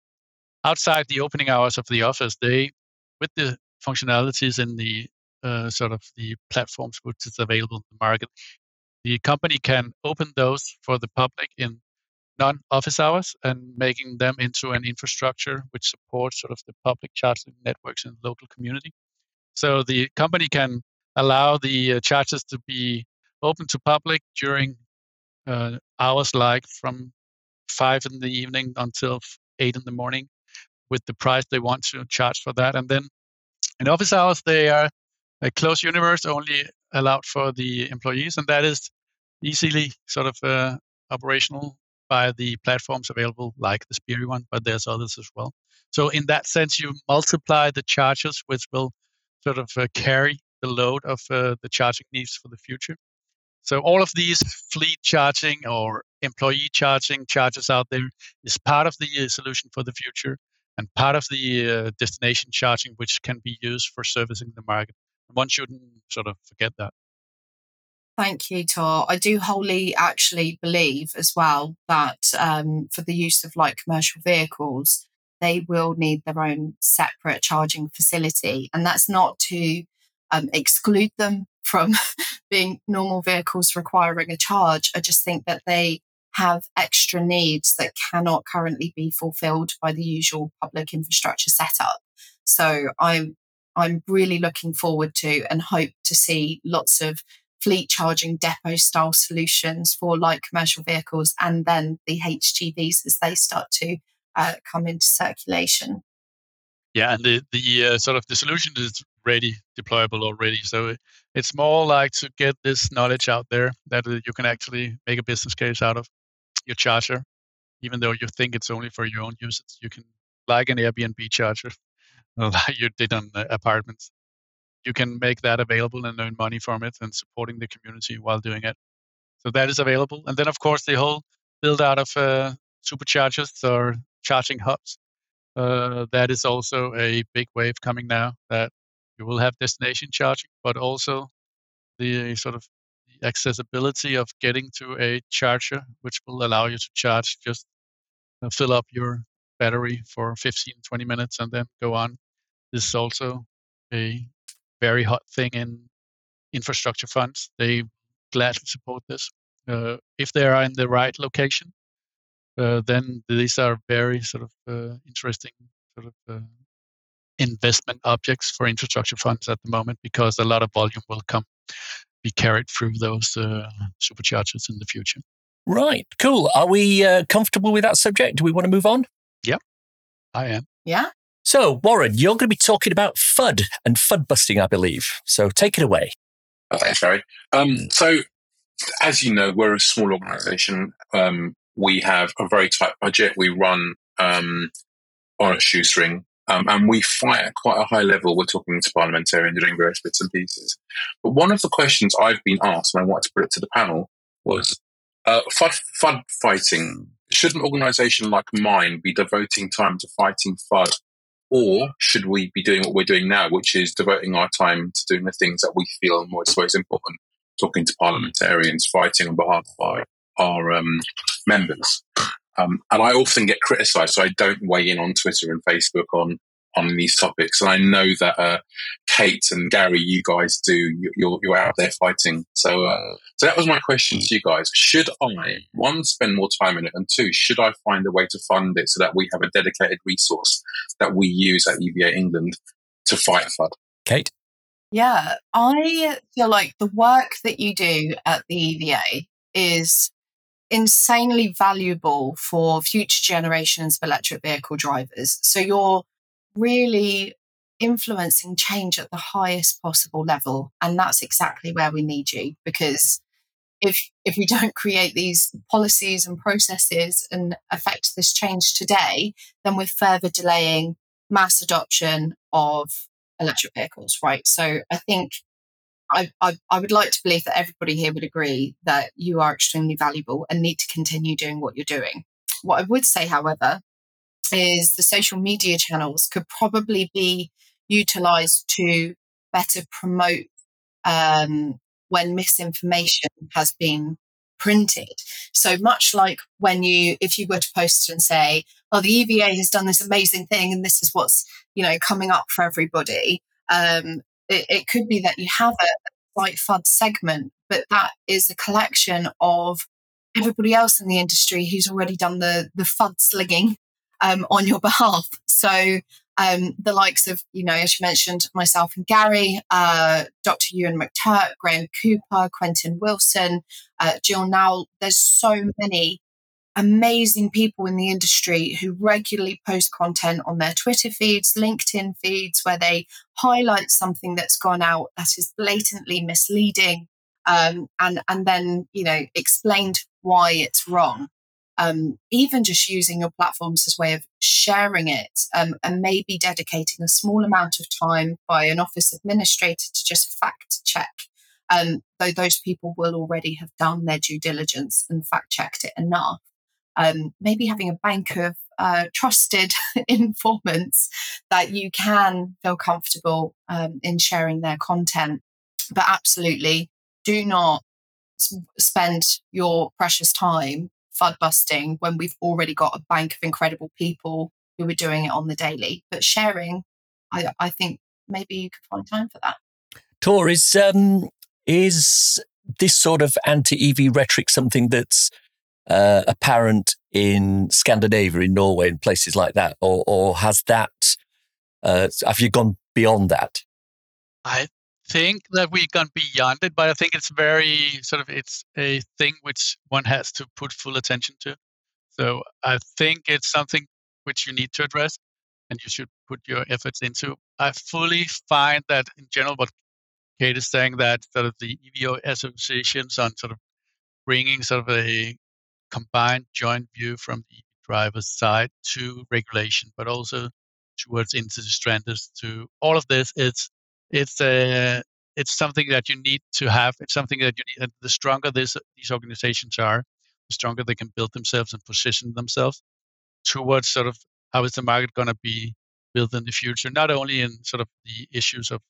S3: outside the opening hours of the office, they, with the functionalities in the uh, sort of the platforms which is available in the market. The company can open those for the public in non-office hours and making them into an infrastructure which supports sort of the public charging networks in the local community. So the company can allow the uh, chargers to be open to public during uh, hours like from five in the evening until eight in the morning with the price they want to charge for that. And then in office hours, they are a closed universe only allowed for the employees, and that is easily sort of uh, operational by the platforms available, like the Spirii one, but there's others as well. So in that sense, you multiply the charges, which will sort of uh, carry the load of uh, the charging needs for the future. So all of these fleet charging or employee charging charges out there is part of the uh, solution for the future and part of the uh, destination charging, which can be used for servicing the market one shouldn't sort of forget that.
S2: Thank you, Tor. I do wholly actually believe as well that um, for the use of like commercial vehicles, they will need their own separate charging facility. And that's not to um, exclude them from <laughs> being normal vehicles requiring a charge. I just think that they have extra needs that cannot currently be fulfilled by the usual public infrastructure setup. So I'm I'm really looking forward to and hope to see lots of fleet charging depot style solutions for light commercial vehicles and then the HGVs as they start to uh, come into circulation.
S3: Yeah, and the the uh, sort of the solution is ready, deployable already. So it's more like to get this knowledge out there that uh, you can actually make a business case out of your charger, even though you think it's only for your own use. You can like an Airbnb charger, <laughs> like you did on apartments. You can make that available and earn money from it and supporting the community while doing it. So that is available. And then, of course, the whole build out of uh, superchargers or charging hubs. Uh, that is also a big wave coming now that you will have destination charging, but also the sort of accessibility of getting to a charger, which will allow you to charge just uh, fill up your battery for 15, 20 minutes and then go on. This is also a very hot thing in infrastructure funds. They gladly support this. Uh, if they are in the right location, uh, then these are very sort of uh, interesting sort of uh, investment objects for infrastructure funds at the moment because a lot of volume will come be carried through those uh, superchargers in the future.
S1: Right, cool. Are we uh, comfortable with that subject? Do we want to move on?
S3: Yeah, I am.
S2: Yeah.
S1: So, Warren, you're going to be talking about FUD and FUD busting, I believe. So, take it away.
S4: Oh, thanks, Gary. Um, so, as you know, we're a small organisation. Um, we have a very tight budget. We run um, on a shoestring. Um, and we fight at quite a high level. We're talking to parliamentarians doing various bits and pieces. But one of the questions I've been asked, and I wanted to put it to the panel, was uh, FUD, FUD fighting. Should an organisation like mine be devoting time to fighting FUD? Or should we be doing what we're doing now, which is devoting our time to doing the things that we feel are most, important, talking to parliamentarians, fighting on behalf of our, our um, members? Um, and I often get criticised, so I don't weigh in on Twitter and Facebook on on these topics. And I know that uh, Kate and Gary, you guys do. You're you're out there fighting. So uh, so that was my question to you guys. Should I one spend more time in it, and two, should I find a way to fund it so that we have a dedicated resource that we use at EVA England to fight FUD?
S1: Kate.
S2: Yeah, I feel like the work that you do at the EVA is insanely valuable for future generations of electric vehicle drivers. So you're really influencing change at the highest possible level. And that's exactly where we need you because if if we don't create these policies and processes and affect this change today, then we're further delaying mass adoption of electric vehicles, right? So I think I, I, I would like to believe that everybody here would agree that you are extremely valuable and need to continue doing what you're doing. What I would say, however, is the social media channels could probably be utilized to better promote um, when misinformation has been printed. So much like when you, if you were to post and say, "Oh, the EVA has done this amazing thing, and this is what's you know coming up for everybody," um, it, it could be that you have a slight FUD segment, but that is a collection of everybody else in the industry who's already done the the FUD slinging um, on your <laughs> behalf. So um, the likes of, you know, as you mentioned, myself and Gary, uh, Dr. Euan McTurk, Graham Cooper, Quentin Wilson, uh, Gill Nowell. There's so many amazing people in the industry who regularly post content on their Twitter feeds, LinkedIn feeds, where they highlight something that's gone out that is blatantly misleading, um, and and then you know explained why it's wrong. Um, even just using your platforms as way of sharing it um, and maybe dedicating a small amount of time by an office administrator to just fact check um, though those people will already have done their due diligence and fact checked it enough um, maybe having a bank of uh, trusted <laughs> informants that you can feel comfortable um, in sharing their content. But absolutely, do not spend your precious time FUD busting when we've already got a bank of incredible people who are doing it on the daily. But sharing, I, I think maybe you could find time for that.
S1: Tor, is, um, is this sort of anti EV rhetoric something that's uh, apparent in Scandinavia, in Norway, and places like that, or or has that? Uh, have you gone beyond that?
S3: I think that we've gone beyond it, but I think it's very sort of it's a thing which one has to put full attention to. So I think it's something which you need to address and you should put your efforts into. I fully find that in general, what Kate is saying that sort of the EVO associations on sort of bringing sort of a combined joint view from the driver's side to regulation, but also towards industry standards to all of this. It's it's a it's something that you need to have. It's something that you need. And the stronger this these organizations are, the stronger they can build themselves and position themselves towards sort of how is the market going to be built in the future. Not only in sort of the issues of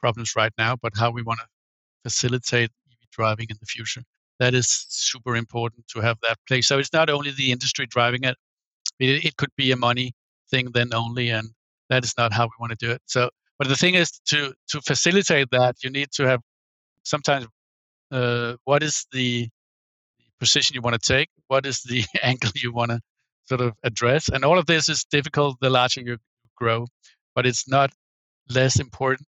S3: problems right now, but how we want to facilitate EV driving in the future. That is super important to have that place. So it's not only the industry driving it; it, it could be a money thing then only, and that is not how we want to do it. So but the thing is, to to facilitate that, you need to have sometimes uh, what is the position you want to take, what is the <laughs> angle you want to sort of address, and all of this is difficult the larger you grow, but it's not less important.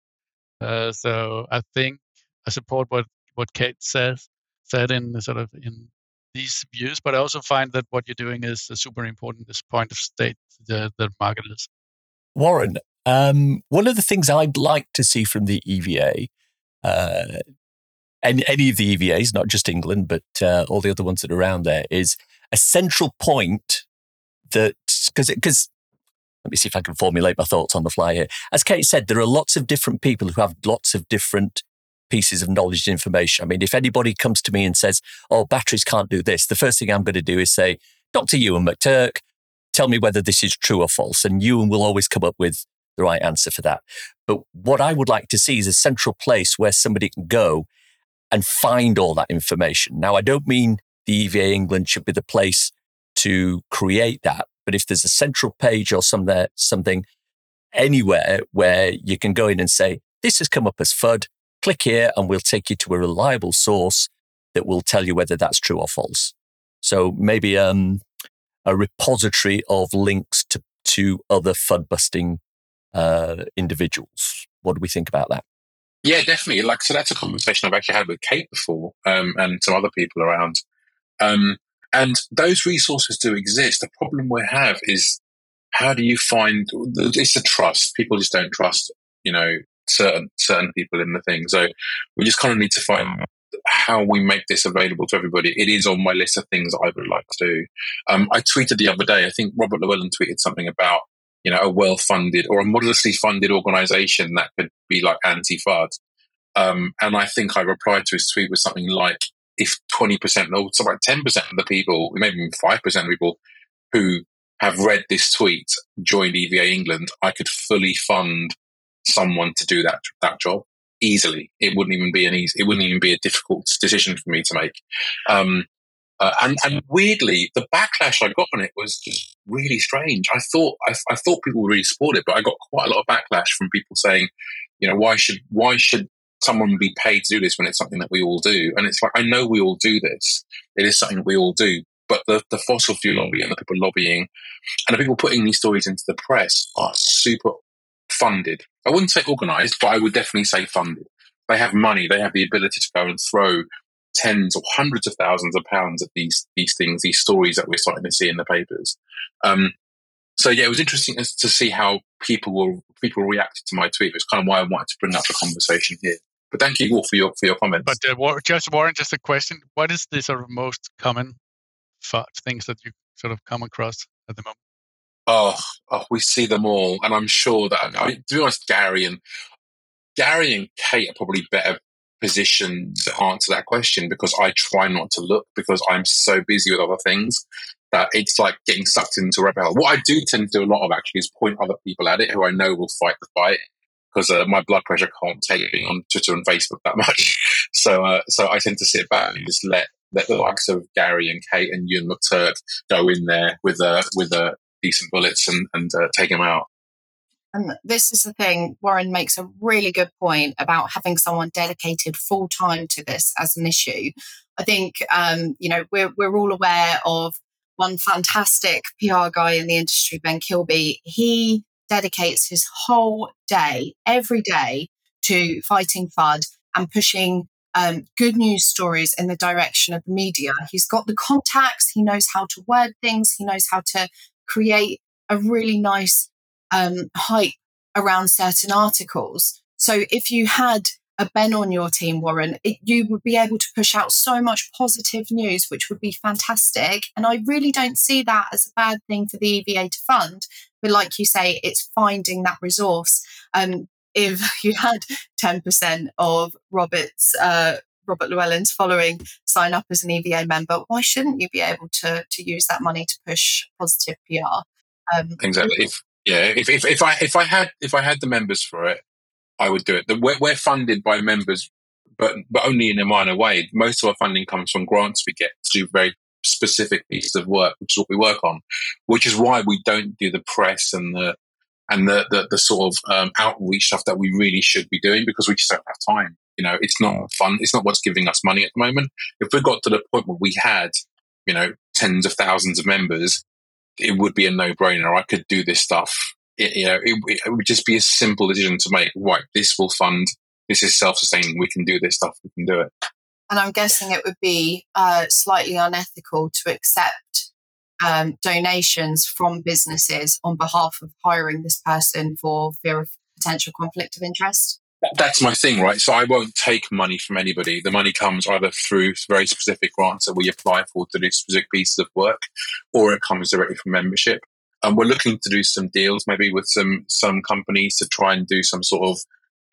S3: Uh, so I think I support what what Kate says said in sort of in these views, but I also find that what you're doing is super important. This point of state the the market is.
S1: Warren, um, one of the things I'd like to see from the EVA, uh, and any of the EVAs, not just England, but uh, all the other ones that are around there, is a central point that because because let me see if I can formulate my thoughts on the fly here. As Kate said, there are lots of different people who have lots of different pieces of knowledge and information. I mean, if anybody comes to me and says, "Oh, batteries can't do this," the first thing I'm going to do is say, "Dr. Euan McTurk, tell me whether this is true or false," and Euan will always come up with the right answer for that. But what I would like to see is a central place where somebody can go and find all that information. Now, I don't mean the EVA England should be the place to create that, but if there's a central page or some something anywhere where you can go in and say, this has come up as FUD, click here and we'll take you to a reliable source that will tell you whether that's true or false. So maybe um, a repository of links to, to other FUD busting uh, individuals. What do we think about that?
S4: Yeah, definitely. Like, so that's a conversation I've actually had with Kate before um, and some other people around. Um, and those resources do exist. The problem we have is how do you find it's a trust. People just don't trust, you know, certain certain people in the thing. So we just kind of need to find how we make this available to everybody. It is on my list of things I would like to do. Um, I tweeted the other day. I think Robert Llewellyn tweeted something about you know, a well-funded or a modestly funded organization that could be like anti-FUD. Um, and I think I replied to his tweet with something like, if 20% or something like 10% of the people, maybe even 5% of people who have read this tweet joined EVA England, I could fully fund someone to do that, that job easily. It wouldn't even be an easy, it wouldn't even be a difficult decision for me to make. Um, uh, and, and weirdly, the backlash I got on it was just really strange. I thought I, I, thought people would really support it, but I got quite a lot of backlash from people saying, you know, why should why should someone be paid to do this when it's something that we all do? And it's like I know we all do this. It is something that we all do. But the, the fossil fuel lobby and the people lobbying and the people putting these stories into the press are super funded. I wouldn't say organized, but I would definitely say funded. They have money. They have the ability to go and throw tens or hundreds of thousands of pounds at these these things, these stories that we're starting to see in the papers. Um, so yeah, it was interesting to see how people will people reacted to my tweet. It's kind of why I wanted to bring up the conversation here. But thank you all for your for your comments.
S3: But uh, just Warren, just a question: What is the sort of most common things that you sort of come across at the moment?
S4: Oh, oh, we see them all, and I'm sure that I mean, to be honest, Gary and Gary and Kate are probably better positioned to answer that question because I try not to look because I'm so busy with other things that it's like getting sucked into a rabbit hole. What I do tend to do a lot of actually is point other people at it who I know will fight the fight because uh, my blood pressure can't take being on Twitter and Facebook that <laughs> much. so, uh, so I tend to sit back and just let let the likes of Gary and Kate and Euan McTurk go in there with a with a decent bullets and and uh, take them out.
S2: And this is the thing, Warren makes a really good point about having someone dedicated full time to this as an issue. I think, um, you know, we're, we're all aware of one fantastic PR guy in the industry, Ben Kilby. He dedicates his whole day, every day, to fighting FUD and pushing um, good news stories in the direction of the media. He's got the contacts, he knows how to word things, he knows how to create a really nice um, hype around certain articles. So if you had a Ben on your team, Warren, it, you would be able to push out so much positive news, which would be fantastic. And I really don't see that as a bad thing for the EVA to fund. But like you say, it's finding that resource. Um, if <laughs> you had 10% of Robert's, uh, Robert Llewellyn's following sign up as an EVA member, why shouldn't you be able to, to use that money to push positive PR?
S4: Um, exactly. If, yeah, if, if, if I if I had if I had the members for it, I would do it. We're, we're funded by members, but but only in a minor way. Most of our funding comes from grants we get to do very specific pieces of work, which is what we work on. Which is why we don't do the press and the and the the, the sort of um, outreach stuff that we really should be doing because we just don't have time. You know, it's not fun. It's not what's giving us money at the moment. If we got to the point where we had, you know, tens of thousands of members, it would be a no brainer. I could do this stuff it, you know, it, it, would just be a simple decision to make. Right, this will fund. This is self-sustaining. We can do this stuff. We can do it.
S2: And I'm guessing it would be uh, slightly unethical to accept um, donations from businesses on behalf of hiring this person for fear of potential conflict of interest.
S4: That's my thing, right? So I won't take money from anybody. The money comes either through very specific grants that we apply for to do specific pieces of work, or it comes directly from membership. And we're looking to do some deals, maybe with some some companies to try and do some sort of,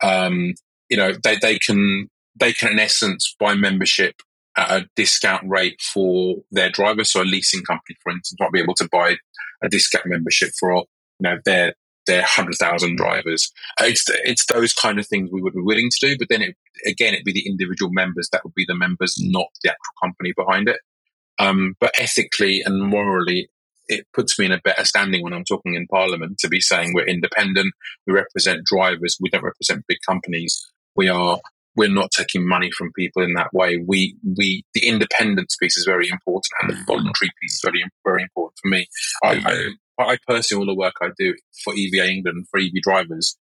S4: um, you know, they they can they can in essence buy membership at a discount rate for their drivers. So a leasing company, for instance, might be able to buy a discount membership for you know their their hundred thousand drivers. It's it's those kind of things we would be willing to do, but then it, again, it'd be the individual members that would be the members, not the actual company behind it. Um, but ethically and morally, it puts me in a better standing when I'm talking in Parliament to be saying we're independent, we represent drivers, we don't represent big companies. We are we're not taking money from people in that way. We we the independence piece is very important, and the voluntary piece is very very important for me. I I, I personally all the work I do for EVA England for EV drivers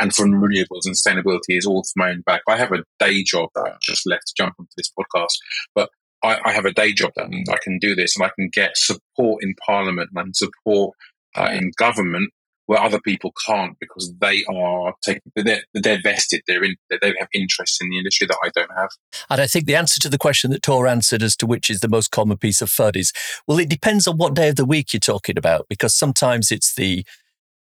S4: and for renewables and sustainability is all from my own back. I have a day job that I just left to jump onto this podcast, but I, I, have a day job that I can do this and I can get support in Parliament and support uh, in government where other people can't because they are taking they're, they're vested they're in they have interest in the industry that I don't have.
S1: And I think the answer to the question that Tor answered as to which is the most common piece of FUD is well, it depends on what day of the week you're talking about because sometimes it's the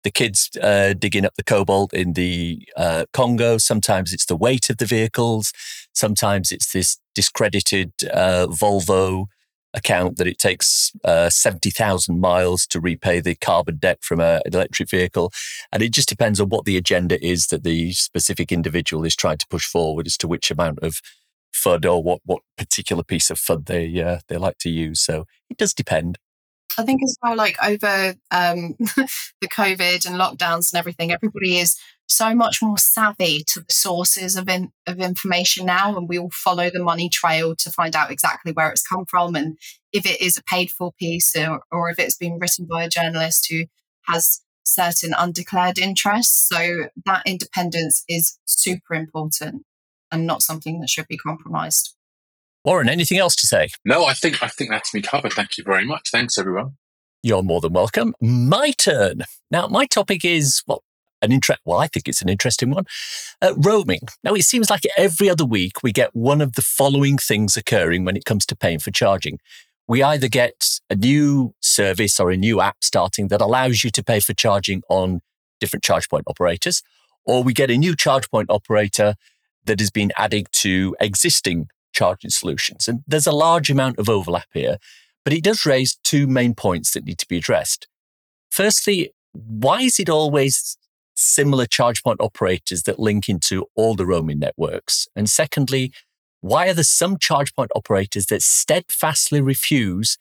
S1: the kids uh, digging up the cobalt in the uh, Congo. Sometimes it's the weight of the vehicles. Sometimes it's this discredited uh, Volvo account that it takes uh, 70,000 miles to repay the carbon debt from a, an electric vehicle. And it just depends on what the agenda is that the specific individual is trying to push forward as to which amount of FUD or what, what particular piece of FUD they, uh, they like to use. So it does depend.
S2: I think as well, like over um, <laughs> the COVID and lockdowns and everything, everybody is so much more savvy to the sources of in, of information now, and we all follow the money trail to find out exactly where it's come from and if it is a paid for piece or, or if it's been written by a journalist who has certain undeclared interests. So that independence is super important and not something that should be compromised.
S1: Warren, anything else to say?
S4: No, I think I think that's me covered. Thank you very much. Thanks, everyone.
S1: You're more than welcome. My turn. Now, my topic is well, an interest. Well, I think it's an interesting one. Uh, roaming. Now, it seems like every other week we get one of the following things occurring when it comes to paying for charging. We either get a new service or a new app starting that allows you to pay for charging on different charge point operators, or we get a new charge point operator that has been added to existing charging solutions. And there's a large amount of overlap here, but it does raise two main points that need to be addressed. Firstly, why is it always similar charge point operators that link into all the roaming networks? And secondly, why are there some charge point operators that steadfastly refuse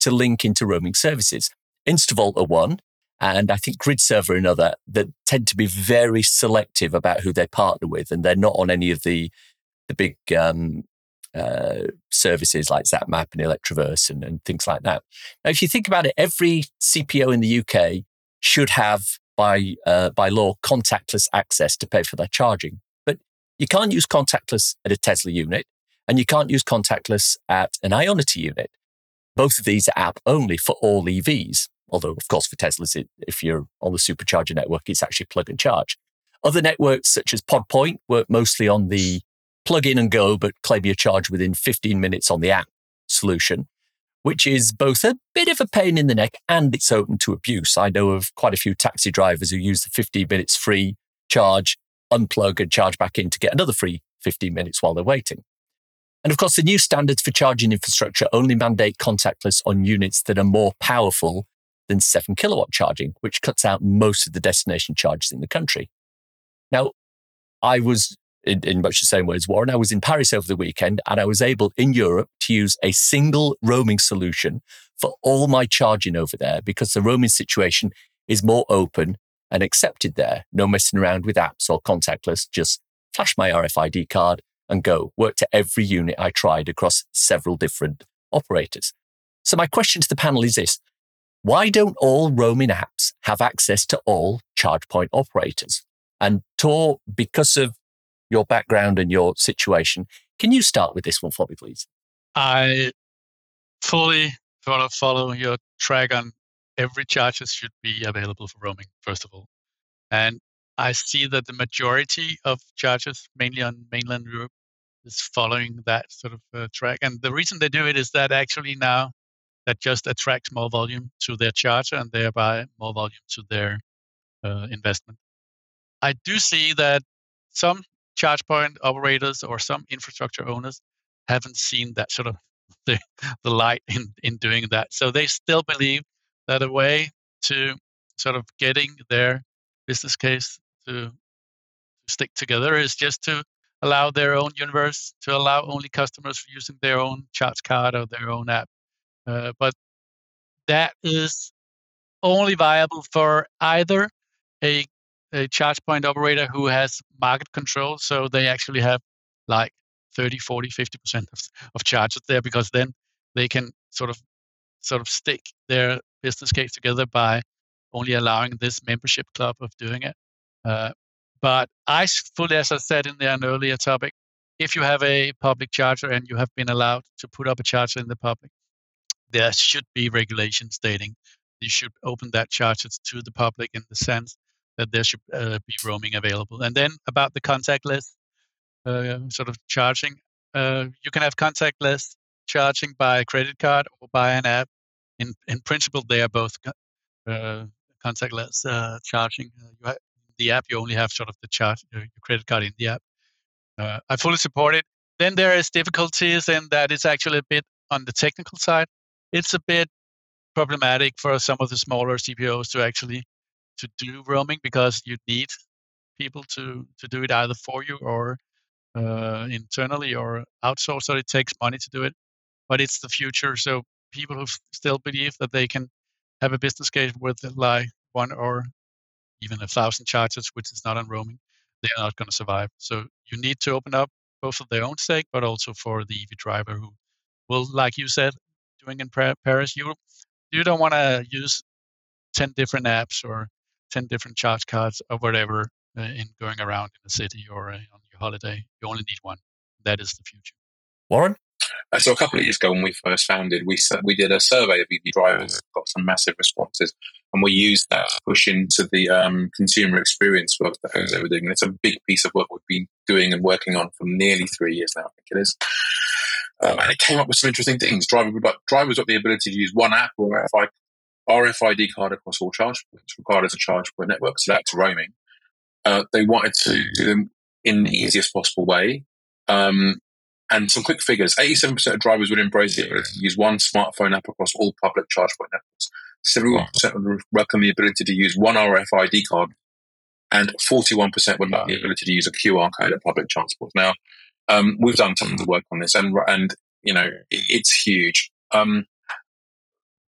S1: to link into roaming services? Instavolt are one, and I think Gridserve are another that tend to be very selective about who they partner with, and they're not on any of the the big um, uh, services like ZapMap and Electroverse and, and things like that. Now, if you think about it, every CPO in the UK should have by uh, by law contactless access to pay for their charging. But you can't use contactless at a Tesla unit, and you can't use contactless at an Ionity unit. Both of these are app only for all EVs. Although, of course, for Teslas, it, if you're on the supercharger network, it's actually plug and charge. Other networks such as PodPoint work mostly on the plug in and go, but claim your charge within 15 minutes on the app solution, which is both a bit of a pain in the neck and it's open to abuse. I know of quite a few taxi drivers who use the 15 minutes free charge, unplug and charge back in to get another free 15 minutes while they're waiting. And of course, the new standards for charging infrastructure only mandate contactless on units that are more powerful than seven kilowatt charging, which cuts out most of the destination charges in the country. Now, I was in, in, much the same way as Warren. I was in Paris over the weekend and I was able in Europe to use a single roaming solution for all my charging over there because the roaming situation is more open and accepted there. No messing around with apps or contactless, just flash my RFID card and go. Work to every unit I tried across several different operators. So my question to the panel is this. Why don't all roaming apps have access to all charge point operators? And Tor, because of your background and your situation. Can you start with this one for me, please?
S3: I fully sort of follow your track on every charges should be available for roaming, first of all. And I see that the majority of charges, mainly on mainland Europe, is following that sort of uh, track. And the reason they do it is that actually now that just attracts more volume to their charger and thereby more volume to their uh, investment. I do see that some charge point operators or some infrastructure owners haven't seen that sort of <laughs> the, the light in, in doing that. So they still believe that a way to sort of getting their business case to stick together is just to allow their own universe, to allow only customers using their own charge card or their own app. Uh, but that is only viable for either a a charge point operator who has market control. So they actually have like 30, 40, 50% of, of charges there because then they can sort of sort of stick their business case together by only allowing this membership club of doing it. Uh, but I fully, as I said in an earlier topic, if you have a public charger and you have been allowed to put up a charger in the public, there should be regulations stating you should open that charger to the public in the sense that there should uh, be roaming available. And then about the contactless uh, sort of charging, uh, you can have contactless charging by credit card or by an app. In in principle, they are both uh, contactless uh, charging. Uh, you have, the app, you only have sort of the charge your credit card in the app. I fully support it. Then there is difficulties in that it's actually a bit on the technical side. It's a bit problematic for some of the smaller CPOs to actually to do roaming because you need people to to do it either for you or uh, internally or outsource. So it takes money to do it, but it's the future. So people who still believe that they can have a business case with like one or even a thousand charges, which is not on roaming, they are not going to survive. So you need to open up both for their own sake, but also for the EV driver who will, like you said, doing in Paris, you you don't want to use ten different apps or 10 different charge cards or whatever uh, in going around in the city or uh, on your holiday. You only need one. That is the future.
S1: Warren?
S4: Uh, so a couple of years ago, when we first founded, we we did a survey of EV drivers, got some massive responses, and we used that to push into the um, consumer experience work that they were doing. And it's a big piece of work we've been doing and working on for nearly three years now. I think it is. Um, and it came up with some interesting things. Drivers, drivers got the ability to use one app or RFID RFID card across all charge points, regarded as a charge point network. So that's roaming. Uh, they wanted to do them in the easiest possible way. Um, and some quick figures 87% of drivers would embrace the ability to use one smartphone app across all public charge point networks. 71% would welcome the ability to use one RFID card, and 41% would like the ability to use a QR code at public transport. Now, um, we've done some of work on this, and and you know it, it's huge. Um,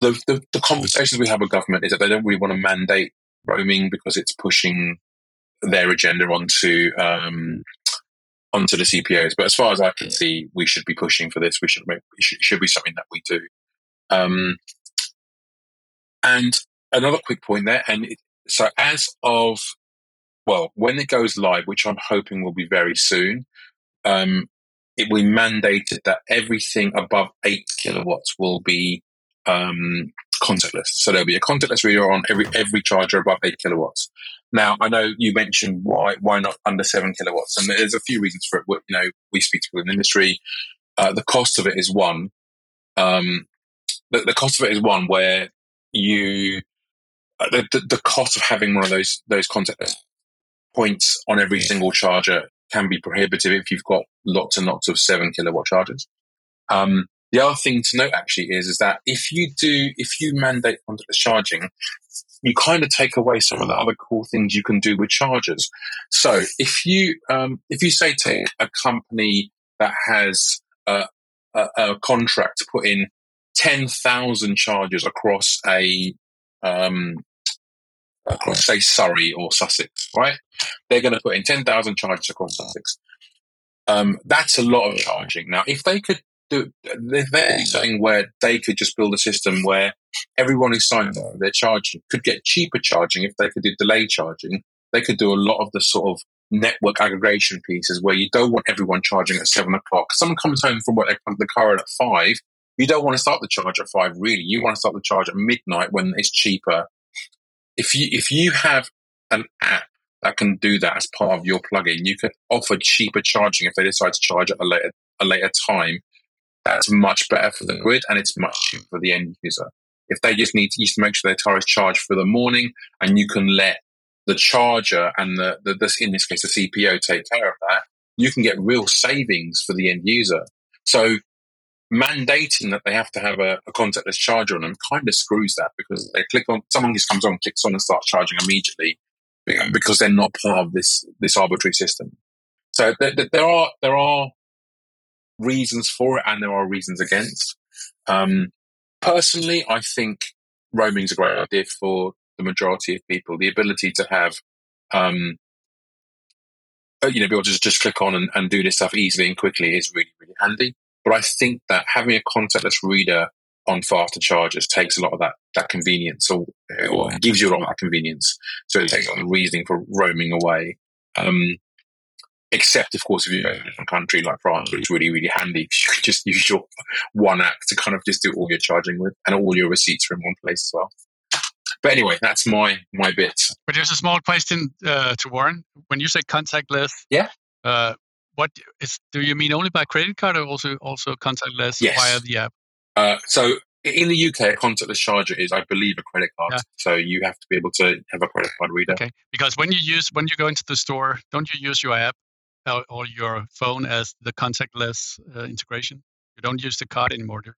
S4: the, the, the conversations we have with government is that they don't really want to mandate roaming because it's pushing their agenda onto um, onto the CPOs. But as far as I can see, we should be pushing for this. We should make it should, should be something that we do. Um, and another quick point there, and it, so as of well, when it goes live, which I'm hoping will be very soon, um, it will be mandated that everything above eight kilowatts will be um, contactless. So there'll be a contactless reader on every every charger above eight kilowatts. Now, I know you mentioned why why not under seven kilowatts, and there's a few reasons for it. You know, we speak to people in the industry. Uh, the cost of it is one. Um, the, the cost of it is one where you uh, the, the, the cost of having one of those those contact points on every single charger can be prohibitive if you've got lots and lots of seven kilowatt chargers. Um, the other thing to note actually is is that if you do if you mandate contactless charging, you kind of take away some of the other cool things you can do with chargers. So if you um, if you say to a company that has a, a, a contract to put in ten thousand chargers across a um, across say Surrey or Sussex, right? They're going to put in ten thousand chargers across Sussex. Um, that's a lot of charging. Now, if they could they're saying where they could just build a system where everyone who signs up, they're charging could get cheaper charging if they could do delay charging. They could do a lot of the sort of network aggregation pieces where you don't want everyone charging at seven o'clock. Someone comes home from work, they plug the car in at five. You don't want to start the charge at five, really. You want to start the charge at midnight when it's cheaper. If you if you have an app that can do that as part of your plugin, you can offer cheaper charging if they decide to charge at a later a later time. That's much better for the grid and it's much cheaper for the end user. If they just need to, to make sure their car is charged for the morning and you can let the charger and the, the in this case the CPO take care of that, you can get real savings for the end user. So mandating that they have to have a, a contactless charger on them kind of screws that because they click on someone just comes on, clicks on and starts charging immediately because they're not part of this this arbitrary system. So th- th- there are there are reasons for it and there are reasons against. Um, personally, I think roaming is a great idea for the majority of people. The ability to have, um, uh, you know, be able to just, just click on and, and do this stuff easily and quickly is really, really handy. But I think that having a contactless reader on faster chargers takes a lot of that that convenience, or, or gives you a lot of that convenience. So it takes of the reasoning for roaming away. Um, except, of course, if you're in a country like France, which is really, really handy. You can <laughs> just use your one app to kind of just do all your charging with, and all your receipts are in one place as well. But anyway, that's my my bit.
S3: But there's a small question uh, to Warren. When you say contactless,
S4: yeah,
S3: uh, what is? Do you mean only by credit card, or also also contactless
S4: yes.
S3: via the app?
S4: Uh, so in the UK, a contactless charger is, I believe, a credit card. Yeah. So you have to be able to have a credit card reader.
S3: Okay, because when you use when you go into the store, don't you use your app or, or your phone as the contactless uh, integration? You don't use the card anymore. Do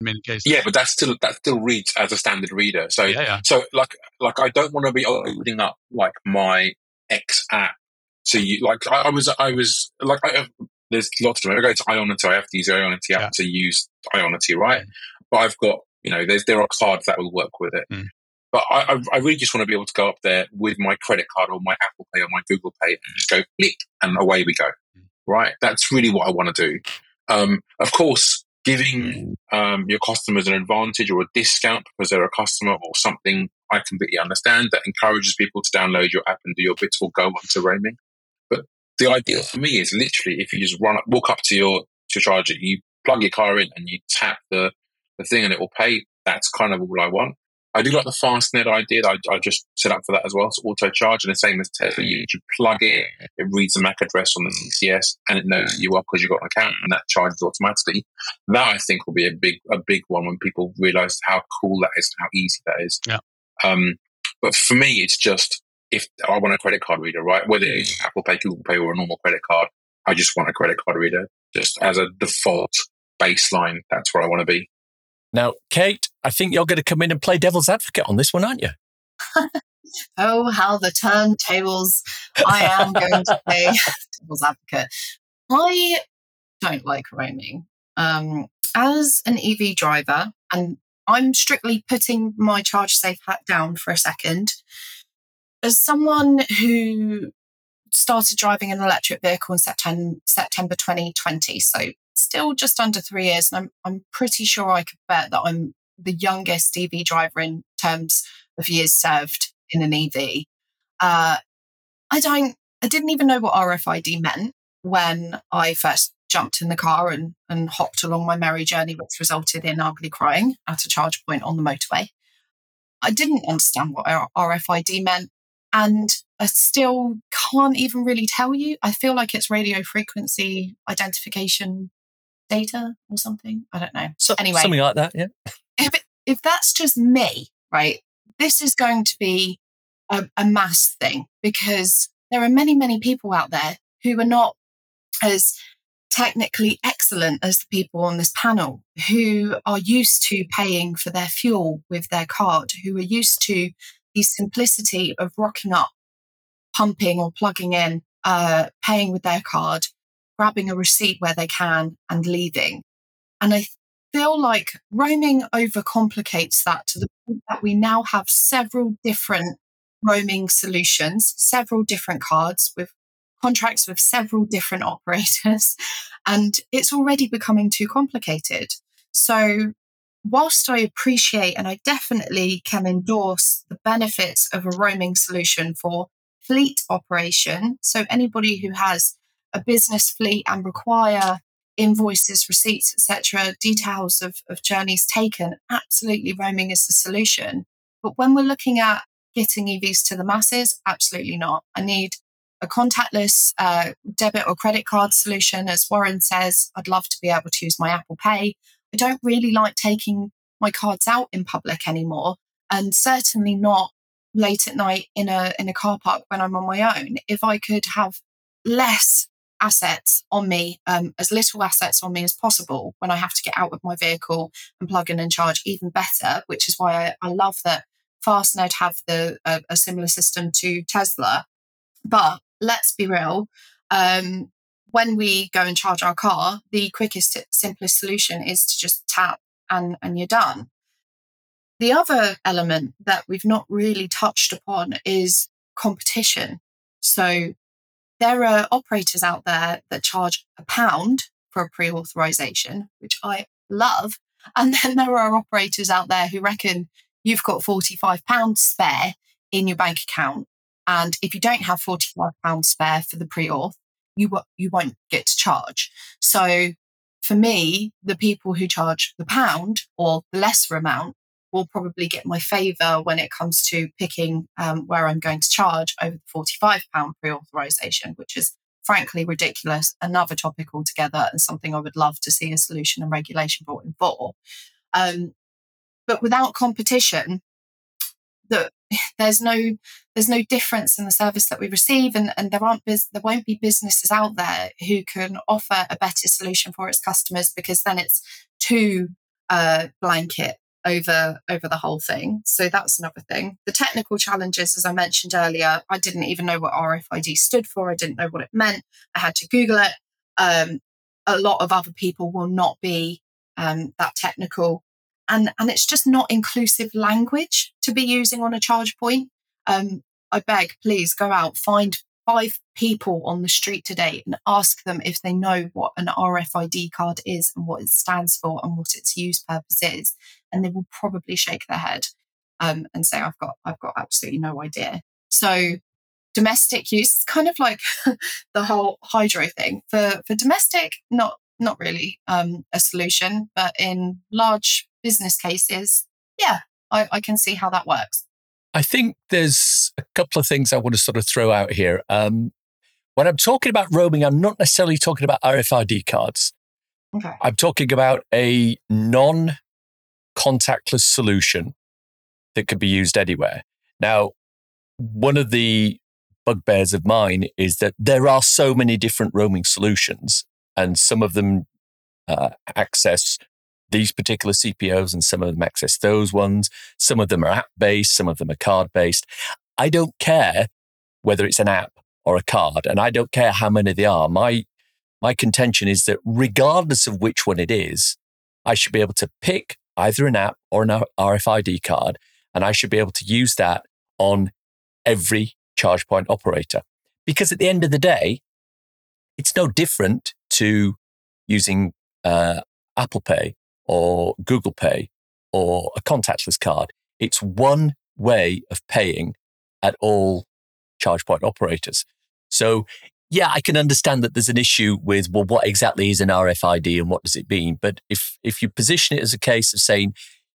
S3: in many cases.
S4: Yeah, but that still that still reads as a standard reader. So
S3: yeah, yeah.
S4: so like like I don't want to be opening up like my X app. So you like I, I was I was like I, there's lots of them. I go to Ionity, I have to use Ionity app yeah. to use Ionity, right? Mm. But I've got you know there's there are cards that will work with it. Mm. But I, I really just want to be able to go up there with my credit card or my Apple Pay or my Google Pay and just go click and away we go. Mm. Right? That's really what I want to do. Um, of course, giving um, your customers an advantage or a discount because they're a customer or something, I completely understand that encourages people to download your app and do your bits or go onto roaming. But the idea for me is literally if you just run up, walk up to your to charge it, you plug your car in and you tap the, the thing and it will pay. That's kind of all I want. I do like the Fastned idea. I, I just set up for that as well. So auto charge and the same as Tesla. You, you plug it, it reads the MAC address on the CCS and it knows you are because you've got an account and that charges automatically. That I think will be a big a big one when people realise how cool that is and how easy that is.
S3: Yeah.
S4: Um, but for me, it's just if I want a credit card reader, right? Whether it's Apple Pay, Google Pay, or a normal credit card, I just want a credit card reader just as a default baseline. That's where I want to be.
S1: Now, Kate, I think you're going to come in and play devil's advocate on this one, aren't you? <laughs>
S2: oh, how the turntables. I am going to play <laughs> devil's advocate. I don't like roaming. Um, as an EV driver, and I'm strictly putting my charge safe hat down for a second. As someone who started driving an electric vehicle in September, September 2020, so still just under three years. And I'm, I'm pretty sure I could bet that I'm the youngest EV driver in terms of years served in an EV. Uh, I don't, I didn't even know what RFID meant when I first jumped in the car and, and hopped along my merry journey, which resulted in ugly crying at a charge point on the motorway. I didn't understand what RFID meant. And I still can't even really tell you. I feel like it's radio frequency identification data or something. I don't know.
S1: So,
S2: anyway,
S1: something like that. Yeah.
S2: If, that's just me, right, this is going to be a, a mass thing because there are many, many people out there who are not as technically excellent as the people on this panel who are used to paying for their fuel with their card, who are used to the simplicity of rocking up, pumping or plugging in, uh, paying with their card, grabbing a receipt where they can and leaving. And I feel like roaming overcomplicates that to the point that we now have several different roaming solutions, several different cards with contracts with several different <laughs> operators, and it's already becoming too complicated. So, whilst I appreciate and I definitely can endorse the benefits of a roaming solution for fleet operation, so anybody who has a business fleet and require invoices, receipts, etc., details of, of journeys taken, absolutely roaming is the solution. But when we're looking at getting EVs to the masses, absolutely not. I need a contactless uh, debit or credit card solution. As Warren says, I'd love to be able to use my Apple Pay. I don't really like taking my cards out in public anymore, and certainly not late at night in a in a car park when I'm on my own. If I could have less assets on me, um, as little assets on me as possible when I have to get out of my vehicle and plug in and charge, even better. Which is why I, I love that Fastned have the a similar system to Tesla. But let's be real. Um, when we go and charge our car, the quickest, simplest solution is to just tap and, and you're done. The other element that we've not really touched upon is competition. So there are operators out there that charge a pound for a pre authorization, which I love. And then there are operators out there who reckon you've got £45 spare in your bank account and if you don't have £45 spare for the pre-auth, you, you won't get to charge. So for me, the people who charge the pound or the lesser amount will probably get my favour when it comes to picking um, where I'm going to charge over the £45 pre authorization, which is frankly ridiculous. Another topic altogether and something I would love to see a solution and regulation brought in for. Um, but without competition, that <sighs> there's no there's no difference in the service that we receive and, and there aren't there won't be businesses out there who can offer a better solution for its customers because then it's too uh, blanket over over the whole thing. So that's another thing. The technical challenges as i mentioned earlier i didn't even know what rfid stood for. I didn't know what it meant. I had to google it. Um, a lot of other people will not be um, that technical. And and it's just not inclusive language to be using on a charge point. Um, I beg, please go out, find five people on the street today and ask them if they know what an RFID card is and what it stands for and what its use purpose is, and they will probably shake their head um, and say, "I've got, I've got absolutely no idea." So domestic use is kind of like <laughs> the whole hydro thing for for domestic not not really um, a solution but in large business cases, yeah, I, I can see how that works.
S1: I think there's a couple of things I want to sort of throw out here. Um, when I'm talking about roaming, I'm not necessarily talking about RFID cards.
S2: Okay.
S1: I'm talking about a non contactless solution that could be used anywhere. Now, one of the bugbears of mine is that there are so many different roaming solutions, and some of them uh, access these particular CPOs and some of them access those ones. Some of them are app based, some of them are card based. I don't care whether it's an app or a card, and I don't care how many they are. My my contention is that regardless of which one it is, I should be able to pick either an app or an RFID card, and I should be able to use that on every charge point operator. Because at the end of the day, it's no different to using uh, Apple Pay or Google Pay or a contactless card. It's one way of paying at all charge point operators. So yeah, I can understand that there's an issue with, well, what exactly is an RFID and what does it mean? But if, if you position it as a case of saying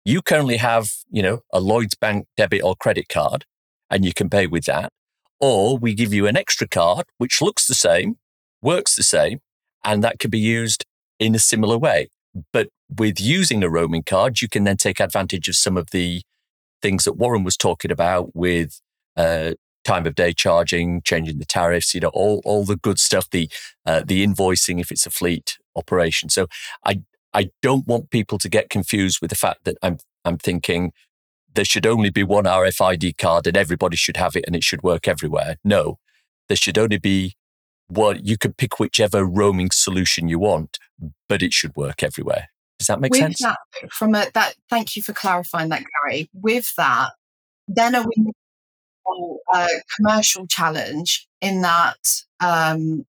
S1: you currently have, you know, a Lloyd's bank debit or credit card and you can pay with that, or we give you an extra card, which looks the same, works the same, and that could be used in a similar way. But with using a roaming card, you can then take advantage of some of the things that Warren was talking about with uh, time of day charging, changing the tariffs, you know, all, all the good stuff, the, uh, the invoicing if it's a fleet operation. So I, I don't want people to get confused with the fact that I'm, I'm thinking there should only be one RFID card and everybody should have it and it should work everywhere. No, there should only be one. You can pick whichever roaming solution you want, but it should work everywhere. Does that make
S2: With
S1: sense?
S2: That, from a that, thank you for clarifying that, Gary. With that, then are we a commercial challenge in that um,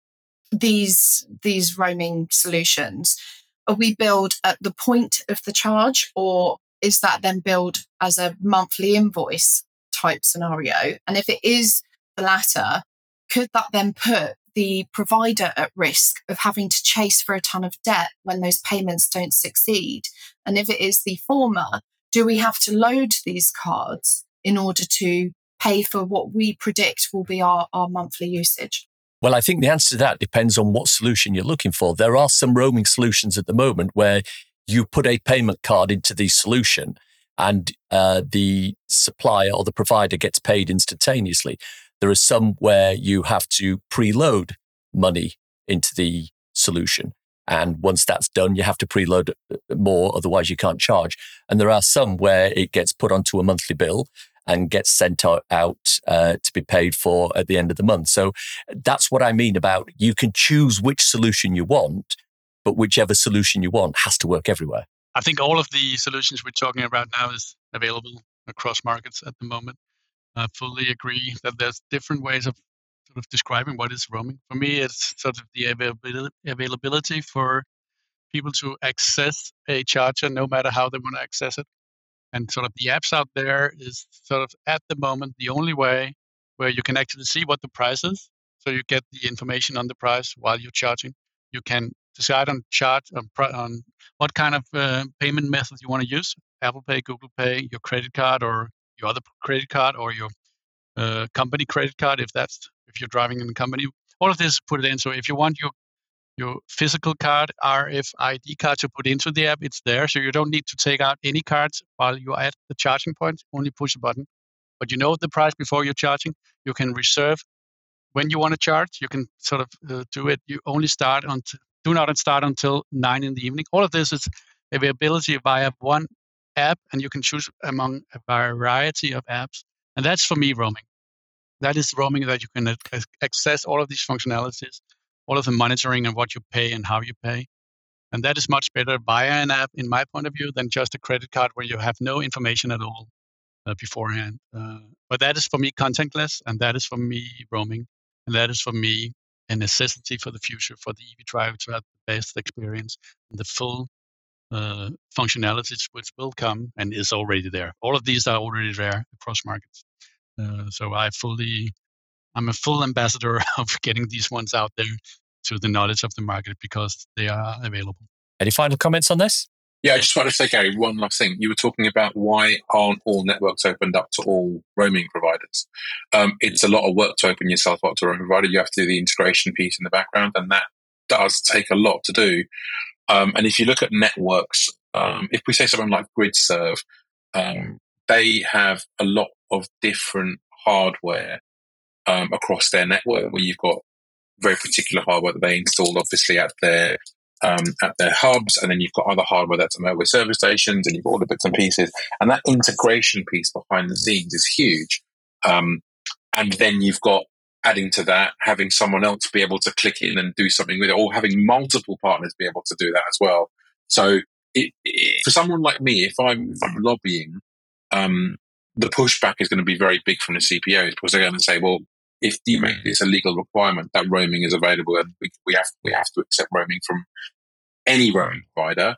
S2: these these roaming solutions are we billed at the point of the charge or is that then billed as a monthly invoice type scenario? And if it is the latter could that then put the provider at risk of having to chase for a ton of debt when those payments don't succeed? And if it is the former do we have to load these cards in order to pay for what we predict will be our, our monthly usage?
S1: Well, I think the answer to that depends on what solution you're looking for. There are some roaming solutions at the moment where you put a payment card into the solution and uh, the supplier or the provider gets paid instantaneously. There are some where you have to preload money into the solution. And once that's done, you have to preload uh, more, otherwise you can't charge. And there are some where it gets put onto a monthly bill and gets sent out uh, to be paid for at the end of the month. So that's what I mean about you can choose which solution you want, but whichever solution you want has to work everywhere.
S3: I think all of the solutions we're talking about now is available across markets at the moment. I fully agree that there's different ways of sort of describing what is roaming. For me, it's sort of the availability for people to access a charger no matter how they want to access it and sort of the apps out there is sort of at the moment the only way where you can actually see what the price is. So you get the information on the price while you're charging. You can decide on charge on, on what kind of uh, payment method you want to use: Apple Pay, Google Pay, your credit card, or your other credit card, or your uh, company credit card if that's if you're driving in a company. All of this put it in. So if you want your your physical card, RFID card to put into the app, it's there. So you don't need to take out any cards while you're at the charging point, only push a button. But you know the price before you're charging. You can reserve when you want to charge. You can sort of uh, do it. You only start on, t- do not start until nine in the evening. All of this is availability via one app, and you can choose among a variety of apps. And that's for me roaming. That is roaming that you can access all of these functionalities all of the monitoring and what you pay and how you pay. And that is much better via an app, in my point of view, than just a credit card where you have no information at all uh, beforehand. Uh, but that is for me contentless, and that is for me roaming, and that is for me a necessity for the future for the EV driver to have the best experience and the full uh, functionalities which will come and is already there. All of these are already there across markets. Uh, so I fully I'm a full ambassador <laughs> of getting these ones out there to the knowledge of the market because they are available.
S1: Any final comments on this?
S4: Yeah, I just want to say, Gary, one last thing. You were talking about why aren't all networks opened up to all roaming providers? Um, it's a lot of work to open yourself up to a roaming provider. You have to do the integration piece in the background, and that does take a lot to do. Um, and if you look at networks, um, if we say something like GridServe, um, they have a lot of different hardware um, across their network where you've got very particular hardware that they installed obviously at their um, at their hubs, and then you've got other hardware that's at with service stations, and you've got all the bits and pieces, and that integration piece behind the scenes is huge. Um, and then you've got adding to that, having someone else be able to click in and do something with it, or having multiple partners be able to do that as well. So, it, it, for someone like me, if I'm, if I'm lobbying, um, the pushback is going to be very big from the CPOs because they're going to say, well, if you make a legal requirement that roaming is available and we, we have we have to accept roaming from any roaming provider,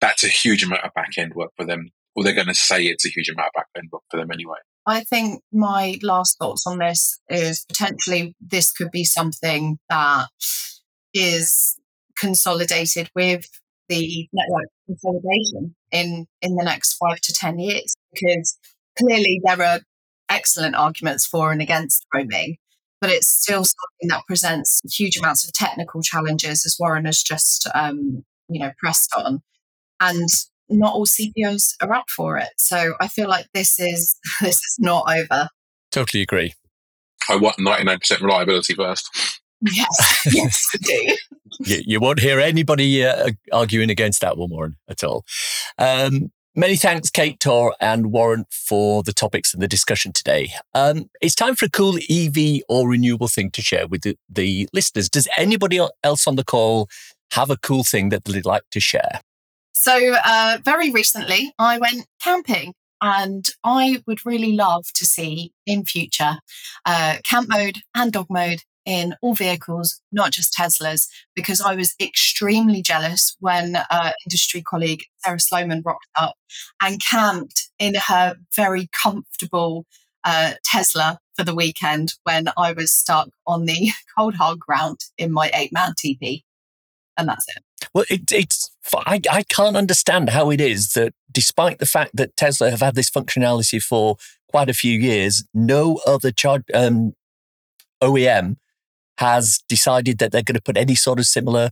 S4: that's a huge amount of back end work for them or they're going to say it's a huge amount of back end work for them anyway.
S2: I think my last thoughts on this is potentially this could be something that is consolidated with the network consolidation in in the next five to ten years because clearly there are excellent arguments for and against roaming but it's still something that presents huge amounts of technical challenges as warren has just um, you know pressed on and not all cpos are up for it so i feel like this is <laughs> this is not over
S1: Totally agree.
S4: I want 99% reliability first.
S2: yes <laughs> yes I do
S1: You, you won't hear anybody uh, arguing against that one, Warren, at all. Um, many thanks, Kate, Tor, and Warren, for the topics and the discussion today. Um, it's time for a cool EV or renewable thing to share with the, the listeners. Does anybody else on the call have a cool thing that they'd like to share?
S2: So, uh, very recently, I went camping, and I would really love to see in future uh, camp mode and dog mode in all vehicles, not just Teslas, because I was extremely jealous when uh, industry colleague Sarah Sloman rocked up and camped in her very comfortable uh, Tesla for the weekend when I was stuck on the <laughs> cold hard ground in my eight man TP. And that's it.
S1: Well, it, it's I, I can't understand how it is that despite the fact that Tesla have had this functionality for quite a few years, no other charge, um, OEM has decided that they're going to put any sort of similar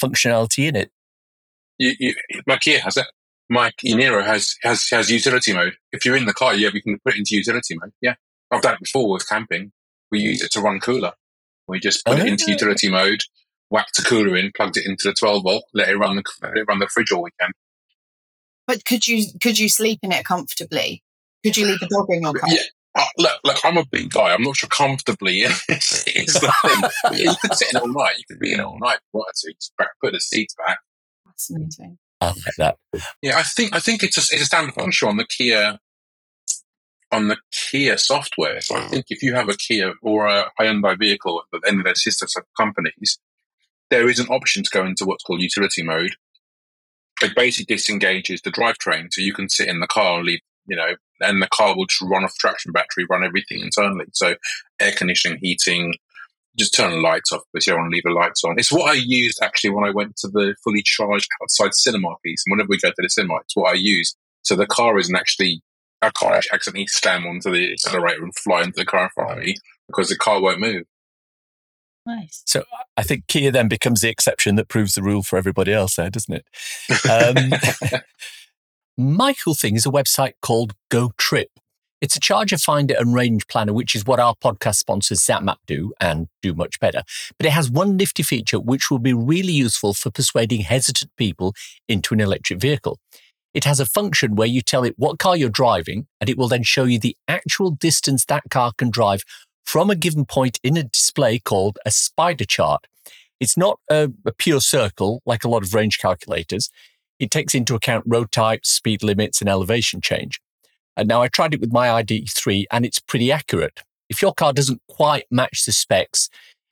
S1: functionality in it.
S4: You, you, my Kia has it. Mike Inero has, has has utility mode. If you're in the car, yeah, we can put it into utility mode. Yeah, I've done it before with camping. We use it to run cooler. We just put it into
S1: Oh.
S4: utility mode, whacked a cooler in, plugged it into the 12 volt, let it run the let it run the fridge all weekend.
S2: But could you could you sleep in it comfortably? Could you leave the dog in your car?
S4: Yeah. Uh, look, look, I'm a big guy. I'm not sure comfortably is the thing. You could <laughs> sit in it all night. You could be in it all night. if you to just back- put the seats back.
S2: Fascinating.
S1: I like that.
S4: Yeah, I think I think it's a, it's a standard function on the Kia on the Kia software. So I think if you have a Kia or a Hyundai vehicle at any of their sister companies, there is an option to go into what's called utility mode. It basically disengages the drivetrain, so you can sit in the car and leave, you know, and the car will just run off traction battery, run everything internally. So air conditioning, heating, just turn the lights off because you don't want to leave the lights on. It's what I used actually when I went to the fully charged outside cinema piece. And whenever we go to the cinema, it's what I use. So the car isn't actually, I can't accidentally slam onto the accelerator and fly into the car in front of me because the car won't move.
S2: Nice.
S1: So I think Kia then becomes the exception that proves the rule for everybody else there, doesn't it? Um, <laughs> my cool thing is a website called Go Trip. It's a charger finder and range planner, which is what our podcast sponsors ZapMap do and do much better. But it has one nifty feature which will be really useful for persuading hesitant people into an electric vehicle. It has a function where you tell it what car you're driving, and it will then show you the actual distance that car can drive from a given point in a display called a spider chart. It's not a, a pure circle like a lot of range calculators. It takes into account road types, speed limits, and elevation change. And now I tried it with my ID3 and it's pretty accurate. If your car doesn't quite match the specs,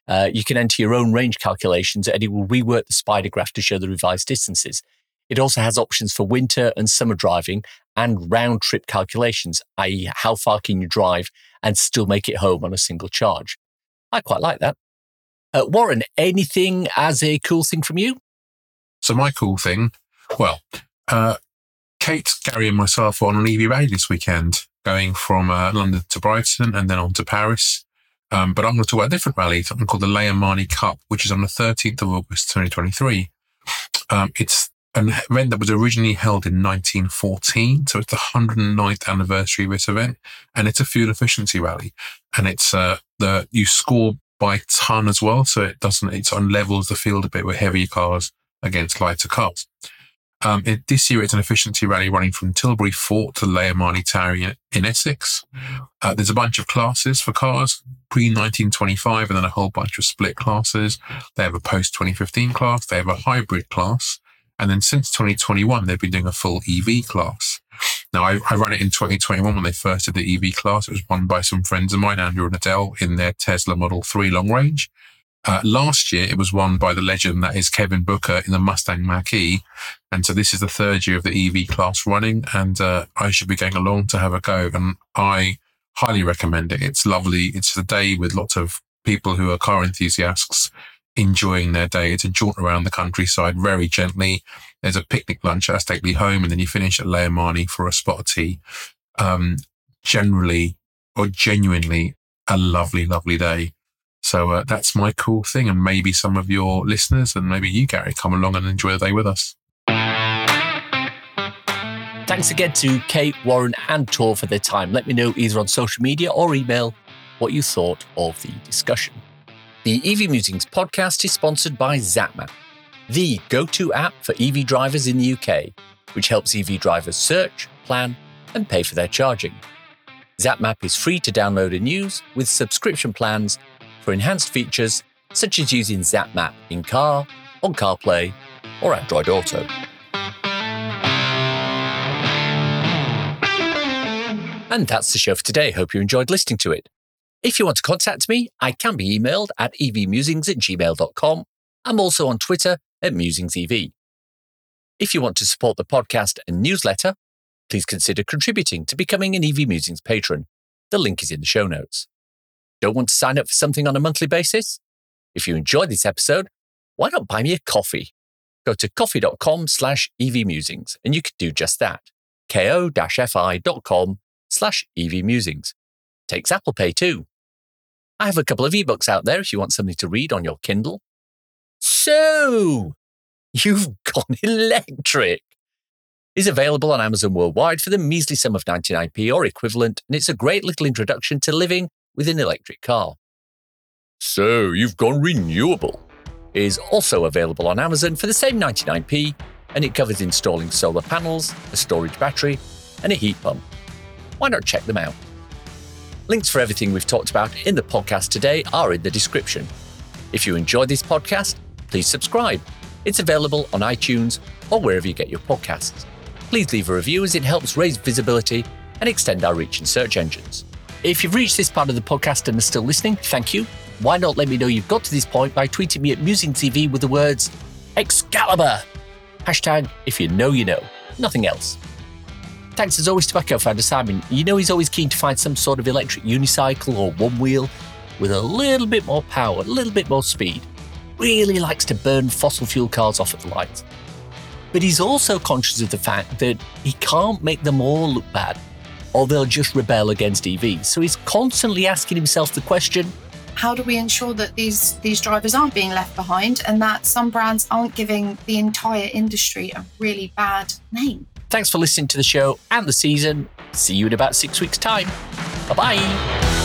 S1: uh, you can enter your own range calculations and it will rework the spider graph to show the revised distances. It also has options for winter and summer driving and round trip calculations, i.e., how far can you drive and still make it home on a single charge. I quite like that. Uh, Warren, anything as a cool thing from you?
S5: So my cool thing, well, uh, Kate, Gary, and myself were on an EV rally this weekend, going from uh, London to Brighton and then on to Paris. Um, but I'm going to talk about a different rally, something called the Layer Marney Cup, which is on the 13th of August, 2023. Um, it's an event that was originally held in 1914, so it's the 109th anniversary of this event, and it's a fuel efficiency rally, and it's uh, the you score by ton as well, so it doesn't it on levels the field a bit with heavier cars against lighter cars. Um, it, this year, it's an efficiency rally running from Tilbury Fort to Layer Marney Tower in, in Essex. Uh, there's a bunch of classes for cars pre 1925 and then a whole bunch of split classes. They have a post 2015 class, they have a hybrid class. And then since 2021, they've been doing a full EV class. Now, I, I ran it in 2021 when they first did the EV class. It was won by some friends of mine, Andrew and Adele, in their Tesla Model 3 long range. Uh, last year, it was won by the legend that is Kevin Booker in the Mustang Mach-E. And so this is the third year of the EV class running, and uh, I should be going along to have a go. And I highly recommend it. It's lovely. It's a day with lots of people who are car enthusiasts enjoying their day. It's a jaunt around the countryside very gently. There's a picnic lunch at Stately Home, and then you finish at Layer Marney for a spot of tea. Um, generally or genuinely a lovely, lovely day. So uh, that's my cool thing. And maybe some of your listeners and maybe you, Gary, come along and enjoy the day with us.
S1: Thanks again to Kate, Warren, and Tor for their time. Let me know either on social media or email what you thought of the discussion. The EV Musings podcast is sponsored by ZapMap, the go to app for EV drivers in the UK, which helps EV drivers search, plan, and pay for their charging. ZapMap is free to download and use with subscription plans for enhanced features such as using ZapMap in car, on CarPlay, or Android Auto. And that's the show for today. Hope you enjoyed listening to it. If you want to contact me, I can be emailed at evmusings at gmail.com. I'm also on Twitter at musingsev. If you want to support the podcast and newsletter, please consider contributing to becoming an EV Musings patron. The link is in the show notes. Don't want to sign up for something on a monthly basis? If you enjoyed this episode, why not buy me a coffee? Go to ko-fi.com slash evmusings and you can do just that. ko-fi.com slash evmusings. Takes Apple Pay too. I have a couple of ebooks out there if you want something to read on your Kindle. So, you've <laughs> gone electric is available on Amazon worldwide for the measly sum of 99p or equivalent, and it's a great little introduction to living with an electric car. So, you've gone renewable is also available on Amazon for the same 99p, and it covers installing solar panels, a storage battery, and a heat pump. Why not check them out? Links for everything we've talked about in the podcast today are in the description. If you enjoyed this podcast, please subscribe. It's available on iTunes or wherever you get your podcasts. Please leave a review as it helps raise visibility and extend our reach in search engines. If you've reached this part of the podcast and are still listening, thank you. Why not let me know you've got to this point by tweeting me at MusingsEV with the words Excalibur! Hashtag if you know, you know. Nothing else. Thanks as always to my co founder Simon. You know he's always keen to find some sort of electric unicycle or one wheel with a little bit more power, a little bit more speed. Really likes to burn fossil fuel cars off at the lights. But he's also conscious of the fact that he can't make them all look bad, or they'll just rebel against EVs. So he's constantly asking himself the question
S2: how do we ensure that these these drivers aren't being left behind and that some brands aren't giving the entire industry a really bad name?
S1: Thanks for listening to the show and the season. See you in about six weeks' time. Bye bye.